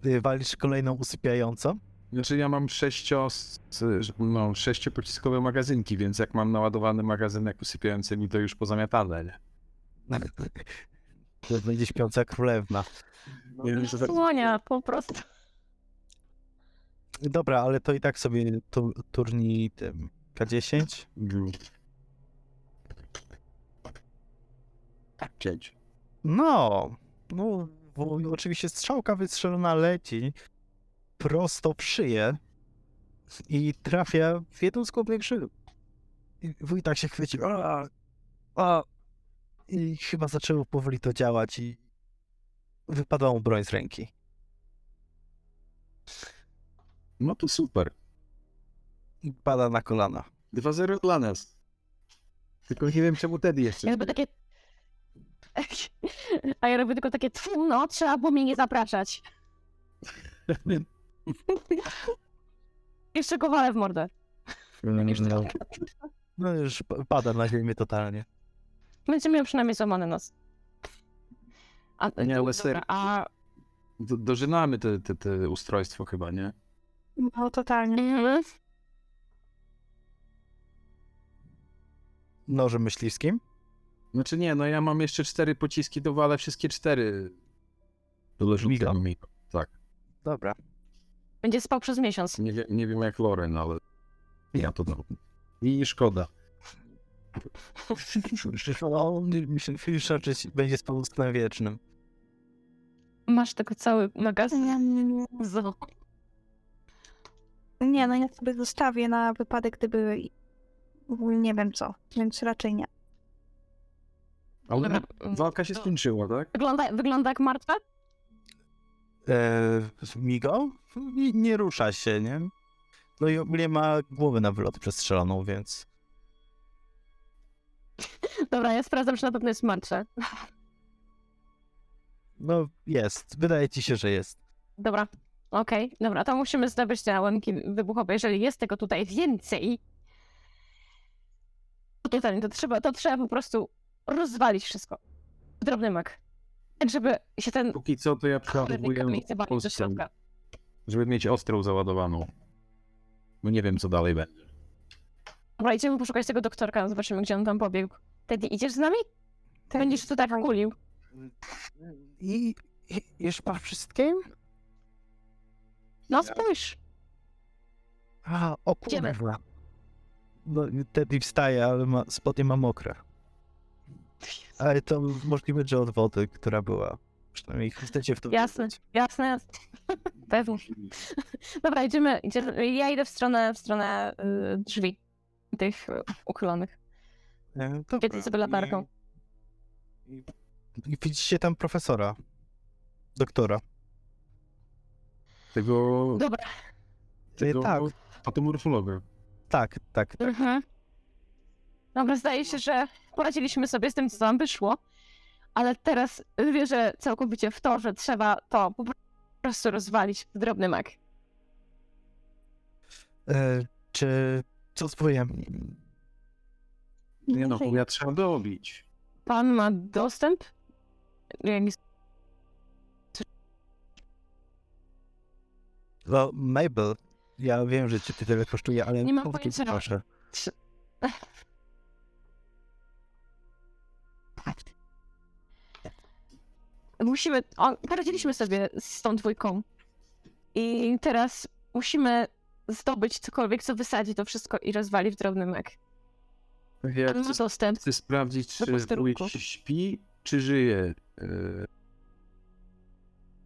Ty walisz kolejną usypiającą? Znaczy ja mam sześcio, no, sześciopociskowe magazynki, więc jak mam naładowany magazynek usypiający mi to już pozamiatane, nie? To będzie śpiąca królewna. Nie wiem, że tak- Słonia, po prostu. Dobra, ale to i tak sobie tu, turniej tym K10. Pięć. No, no, bo oczywiście strzałka wystrzelona leci prosto w szyję i trafia w jedną z głównych żył. I wuj tak się chwycił. A, a, I chyba zaczęło powoli to działać i wypadła mu broń z ręki. No to super. I pada na kolana. 2-0 dla nas. Tylko nie wiem czemu Teddy jeszcze. Ja robię takie... *laughs* A ja robię tylko takie, no, trzeba było mnie nie zapraszać. *laughs* Jeszcze go walę w mordę. No już pa- pada na ziemię totalnie. Będzie miał przynajmniej złamany nos. A, Nie, ale serio. a... Do, dożynamy te, te, te ustrojstwo chyba, nie? No totalnie. Mhm. Nożem myśliwskim? Znaczy nie, no ja mam jeszcze cztery pociski, to walę wszystkie cztery. Do Miga. mi. Tak. Dobra. Będzie spał przez miesiąc. Nie, wie, nie wiem jak Loren, ale ja to dam. I szkoda. *laughs* No, myślę, że raczej będzie spał snem wiecznym. Masz tego cały magazyn. Nie, nie, nie. Zo. Nie, no ja sobie zostawię na wypadek, gdyby nie wiem co, więc raczej nie. Ale Dobra. walka się skończyła, tak? Wygląda, wygląda jak martwe? E, Migo? Nie, nie rusza się, nie? No i ogólnie ma głowę na wylot przestrzeloną, więc... Dobra, ja sprawdzam, czy na pewno jest martwe. No jest. Wydaje ci się, że jest. Dobra, okej, dobra, to musimy zdobyć te ładunki wybuchowe. Jeżeli jest tego tutaj więcej, to totalnie, to trzeba, to trzeba po prostu rozwalić wszystko. W drobny mak. Tak, żeby się ten Póki co to ja ostrą, środka. żeby mieć ostrą załadowaną. Bo nie wiem co dalej będzie. Dobra, idziemy poszukać tego doktorka, zobaczymy, gdzie on tam pobiegł. Teddy, idziesz z nami? Ty będziesz tu tak kulił. I, i już masz wszystkim? No spójrz. A, o kurwa. No, Teddy wstaje, ale ma, spodnie ma mokre. Ale to możliwe, że od wody, która była. Przynajmniej chcecie w to Jasne. wierzyć. Jasne, jasne. *laughs* Pewnie. Dobra, idziemy, idziemy. Ja idę w stronę, w stronę y, drzwi. Tych uchylonych. E, dobra. Sobie latarką. I, i, widzicie tam profesora. Doktora. Tego... Dobra. tego tak. Patomorfologa. Tak, tak. Mhm. Dobra, zdaje się, że poradziliśmy sobie z tym, co tam wyszło. Ale teraz wierzę całkowicie w to, że trzeba to po prostu rozwalić w drobny mak. E, czy... Co z wujem? Nie no, ja trzeba dobić. Pan ma dostęp? Jak jest- No, Mabel, ja wiem, że cię ty tyle kosztuje, ale Nie mam pojęcia. proszę. *laughs* Musimy. O, poradziliśmy sobie z tą dwójką. I teraz musimy zdobyć cokolwiek, co wysadzi to wszystko i rozwali w drobny mak. Ja ma chcę, dostęp. chcę sprawdzić, Do czy wujek śpi, czy żyje. E,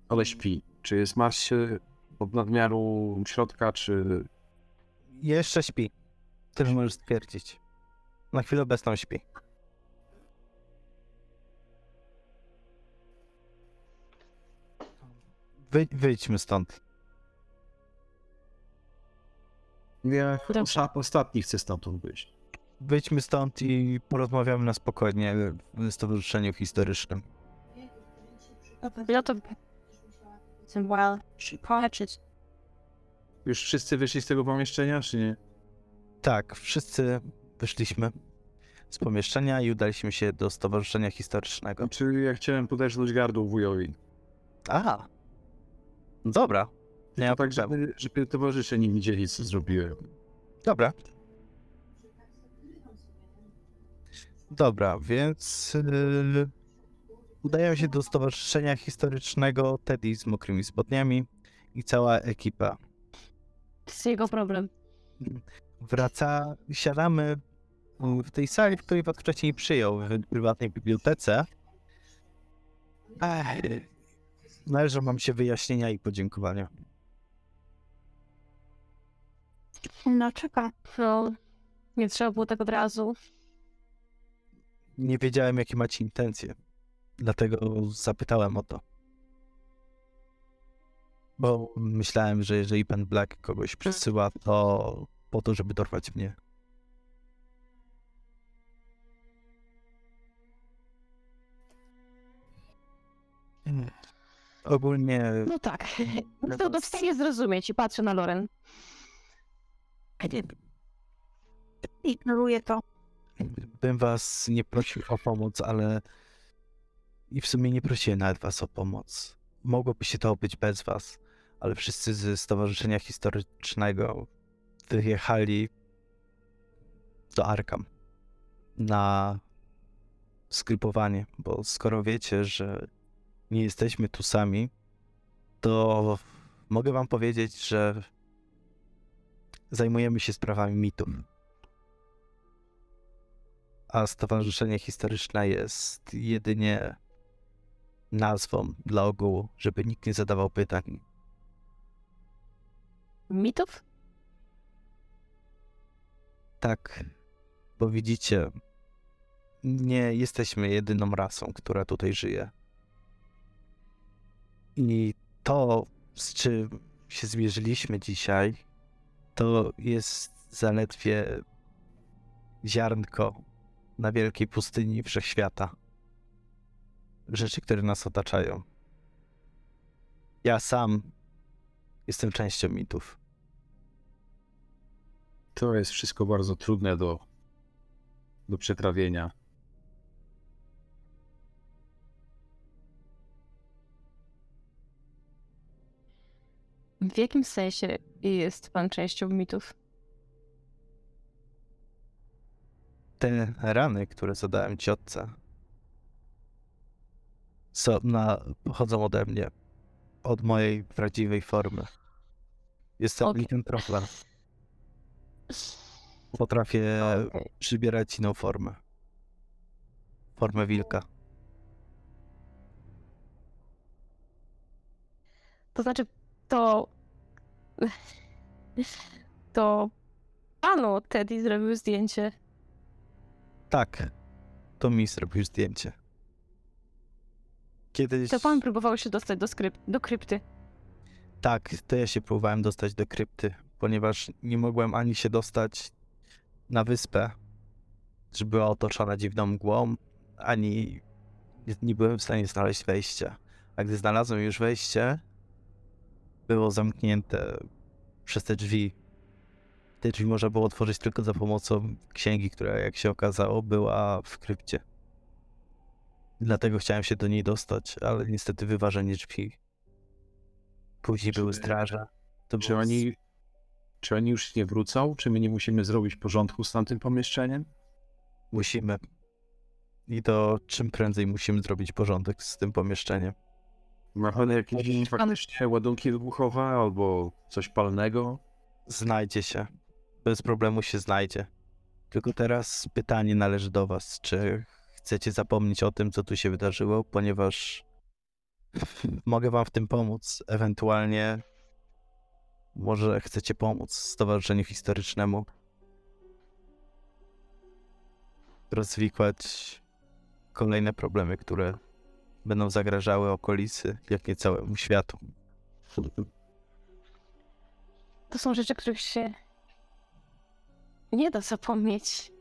ale śpi. Czy jest martwy od nadmiaru środka, czy... Jeszcze śpi. Tyle możesz stwierdzić. Na chwilę obecną śpi. Wy, wyjdźmy stąd. Ja Dobrze. osta- ostatni chcę stamtąd wyjść. Wyjdźmy stąd i porozmawiamy na spokojnie w Stowarzyszeniu Historycznym. No to patches. Już wszyscy wyszli z tego pomieszczenia, czy nie? Tak, wszyscy wyszliśmy z pomieszczenia i udaliśmy się do Stowarzyszenia Historycznego. Czy ja chciałem podejrzeć gardło wujowi. A, dobra. Nie ma tak, problemu. żeby, żeby towarzysze nie widzieli, co zrobiłem. Dobra. Dobra, więc yy, udajemy się do Stowarzyszenia Historycznego Teddy z mokrymi spodniami i cała ekipa. to jest jego problem. Wraca, siadamy w tej sali, w której wcześniej przyjął, w prywatnej bibliotece. Ech, należą wam się wyjaśnienia i podziękowania. No, czeka. No, nie trzeba było tak od razu. Nie wiedziałem, jakie macie intencje. Dlatego zapytałem o to. Bo myślałem, że jeżeli pan Black kogoś przysyła, to po to, żeby dorwać mnie. Ogólnie No tak. *laughs* No to, to w stanie zrozumieć i patrzę na Loren. Ignoruję to. bym was nie prosił o pomoc, ale i w sumie nie prosiłem nawet was o pomoc. Mogłoby się to być bez was, ale wszyscy ze Stowarzyszenia Historycznego wyjechali do Arkam na skrypowanie, bo skoro wiecie, że nie jesteśmy tu sami, to mogę wam powiedzieć, że zajmujemy się sprawami mitów a Stowarzyszenie Historyczne jest jedynie nazwą dla ogółu, żeby nikt nie zadawał pytań. Mitów? Tak, bo widzicie, nie jesteśmy jedyną rasą, która tutaj żyje. I to, z czym się zmierzyliśmy dzisiaj, to jest zaledwie ziarnko na wielkiej pustyni wszechświata. Rzeczy, które nas otaczają. Ja sam jestem częścią mitów. To jest wszystko bardzo trudne do, do przetrawienia. W jakim sensie jest pan częścią mitów? Te rany, które zadałem ciotce, są na, pochodzą ode mnie, od mojej prawdziwej formy. Jestem Okej. likantropem. Potrafię Okej. przybierać inną formę. Formę wilka. To znaczy, to. *laughs* To panu Teddy zrobił zdjęcie. Tak, to mi zrobił zdjęcie. Kiedyś... To pan próbował się dostać do, skryp- do krypty. Tak, to ja się próbowałem dostać do krypty, ponieważ nie mogłem ani się dostać na wyspę, że była otoczona dziwną mgłą, ani nie, byłem w stanie znaleźć wejścia. A gdy znalazłem już wejście, było zamknięte przez te drzwi. Te drzwi można było otworzyć tylko za pomocą księgi, która, jak się okazało, była w krypcie. Dlatego chciałem się do niej dostać, ale niestety wyważenie drzwi. Później były Czy- straże. To Czy było oni, czy oni już nie wrócą? Czy my nie musimy zrobić porządku z tamtym pomieszczeniem? Musimy. I to czym prędzej musimy zrobić porządek z tym pomieszczeniem. Ma pan jakieś faktycznie ładunki wybuchowe albo coś palnego? Znajdzie się. Bez problemu się znajdzie. Tylko teraz pytanie należy do was. Czy chcecie zapomnieć o tym, co tu się wydarzyło, ponieważ mogę wam w tym pomóc. Ewentualnie może chcecie pomóc Stowarzyszeniu Historycznemu rozwikłać kolejne problemy, które będą zagrażały okolicy, jak nie całemu światu. To są rzeczy, których się nie da zapomnieć.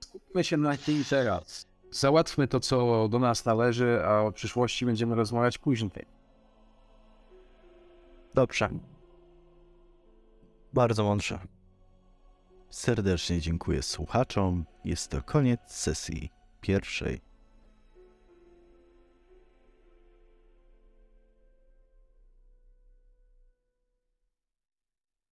Skupmy się na tym teraz. Załatwmy to, co do nas należy, a o przyszłości będziemy rozmawiać później. Dobrze. Bardzo mądrze. Serdecznie dziękuję słuchaczom. Jest to koniec sesji pierwszej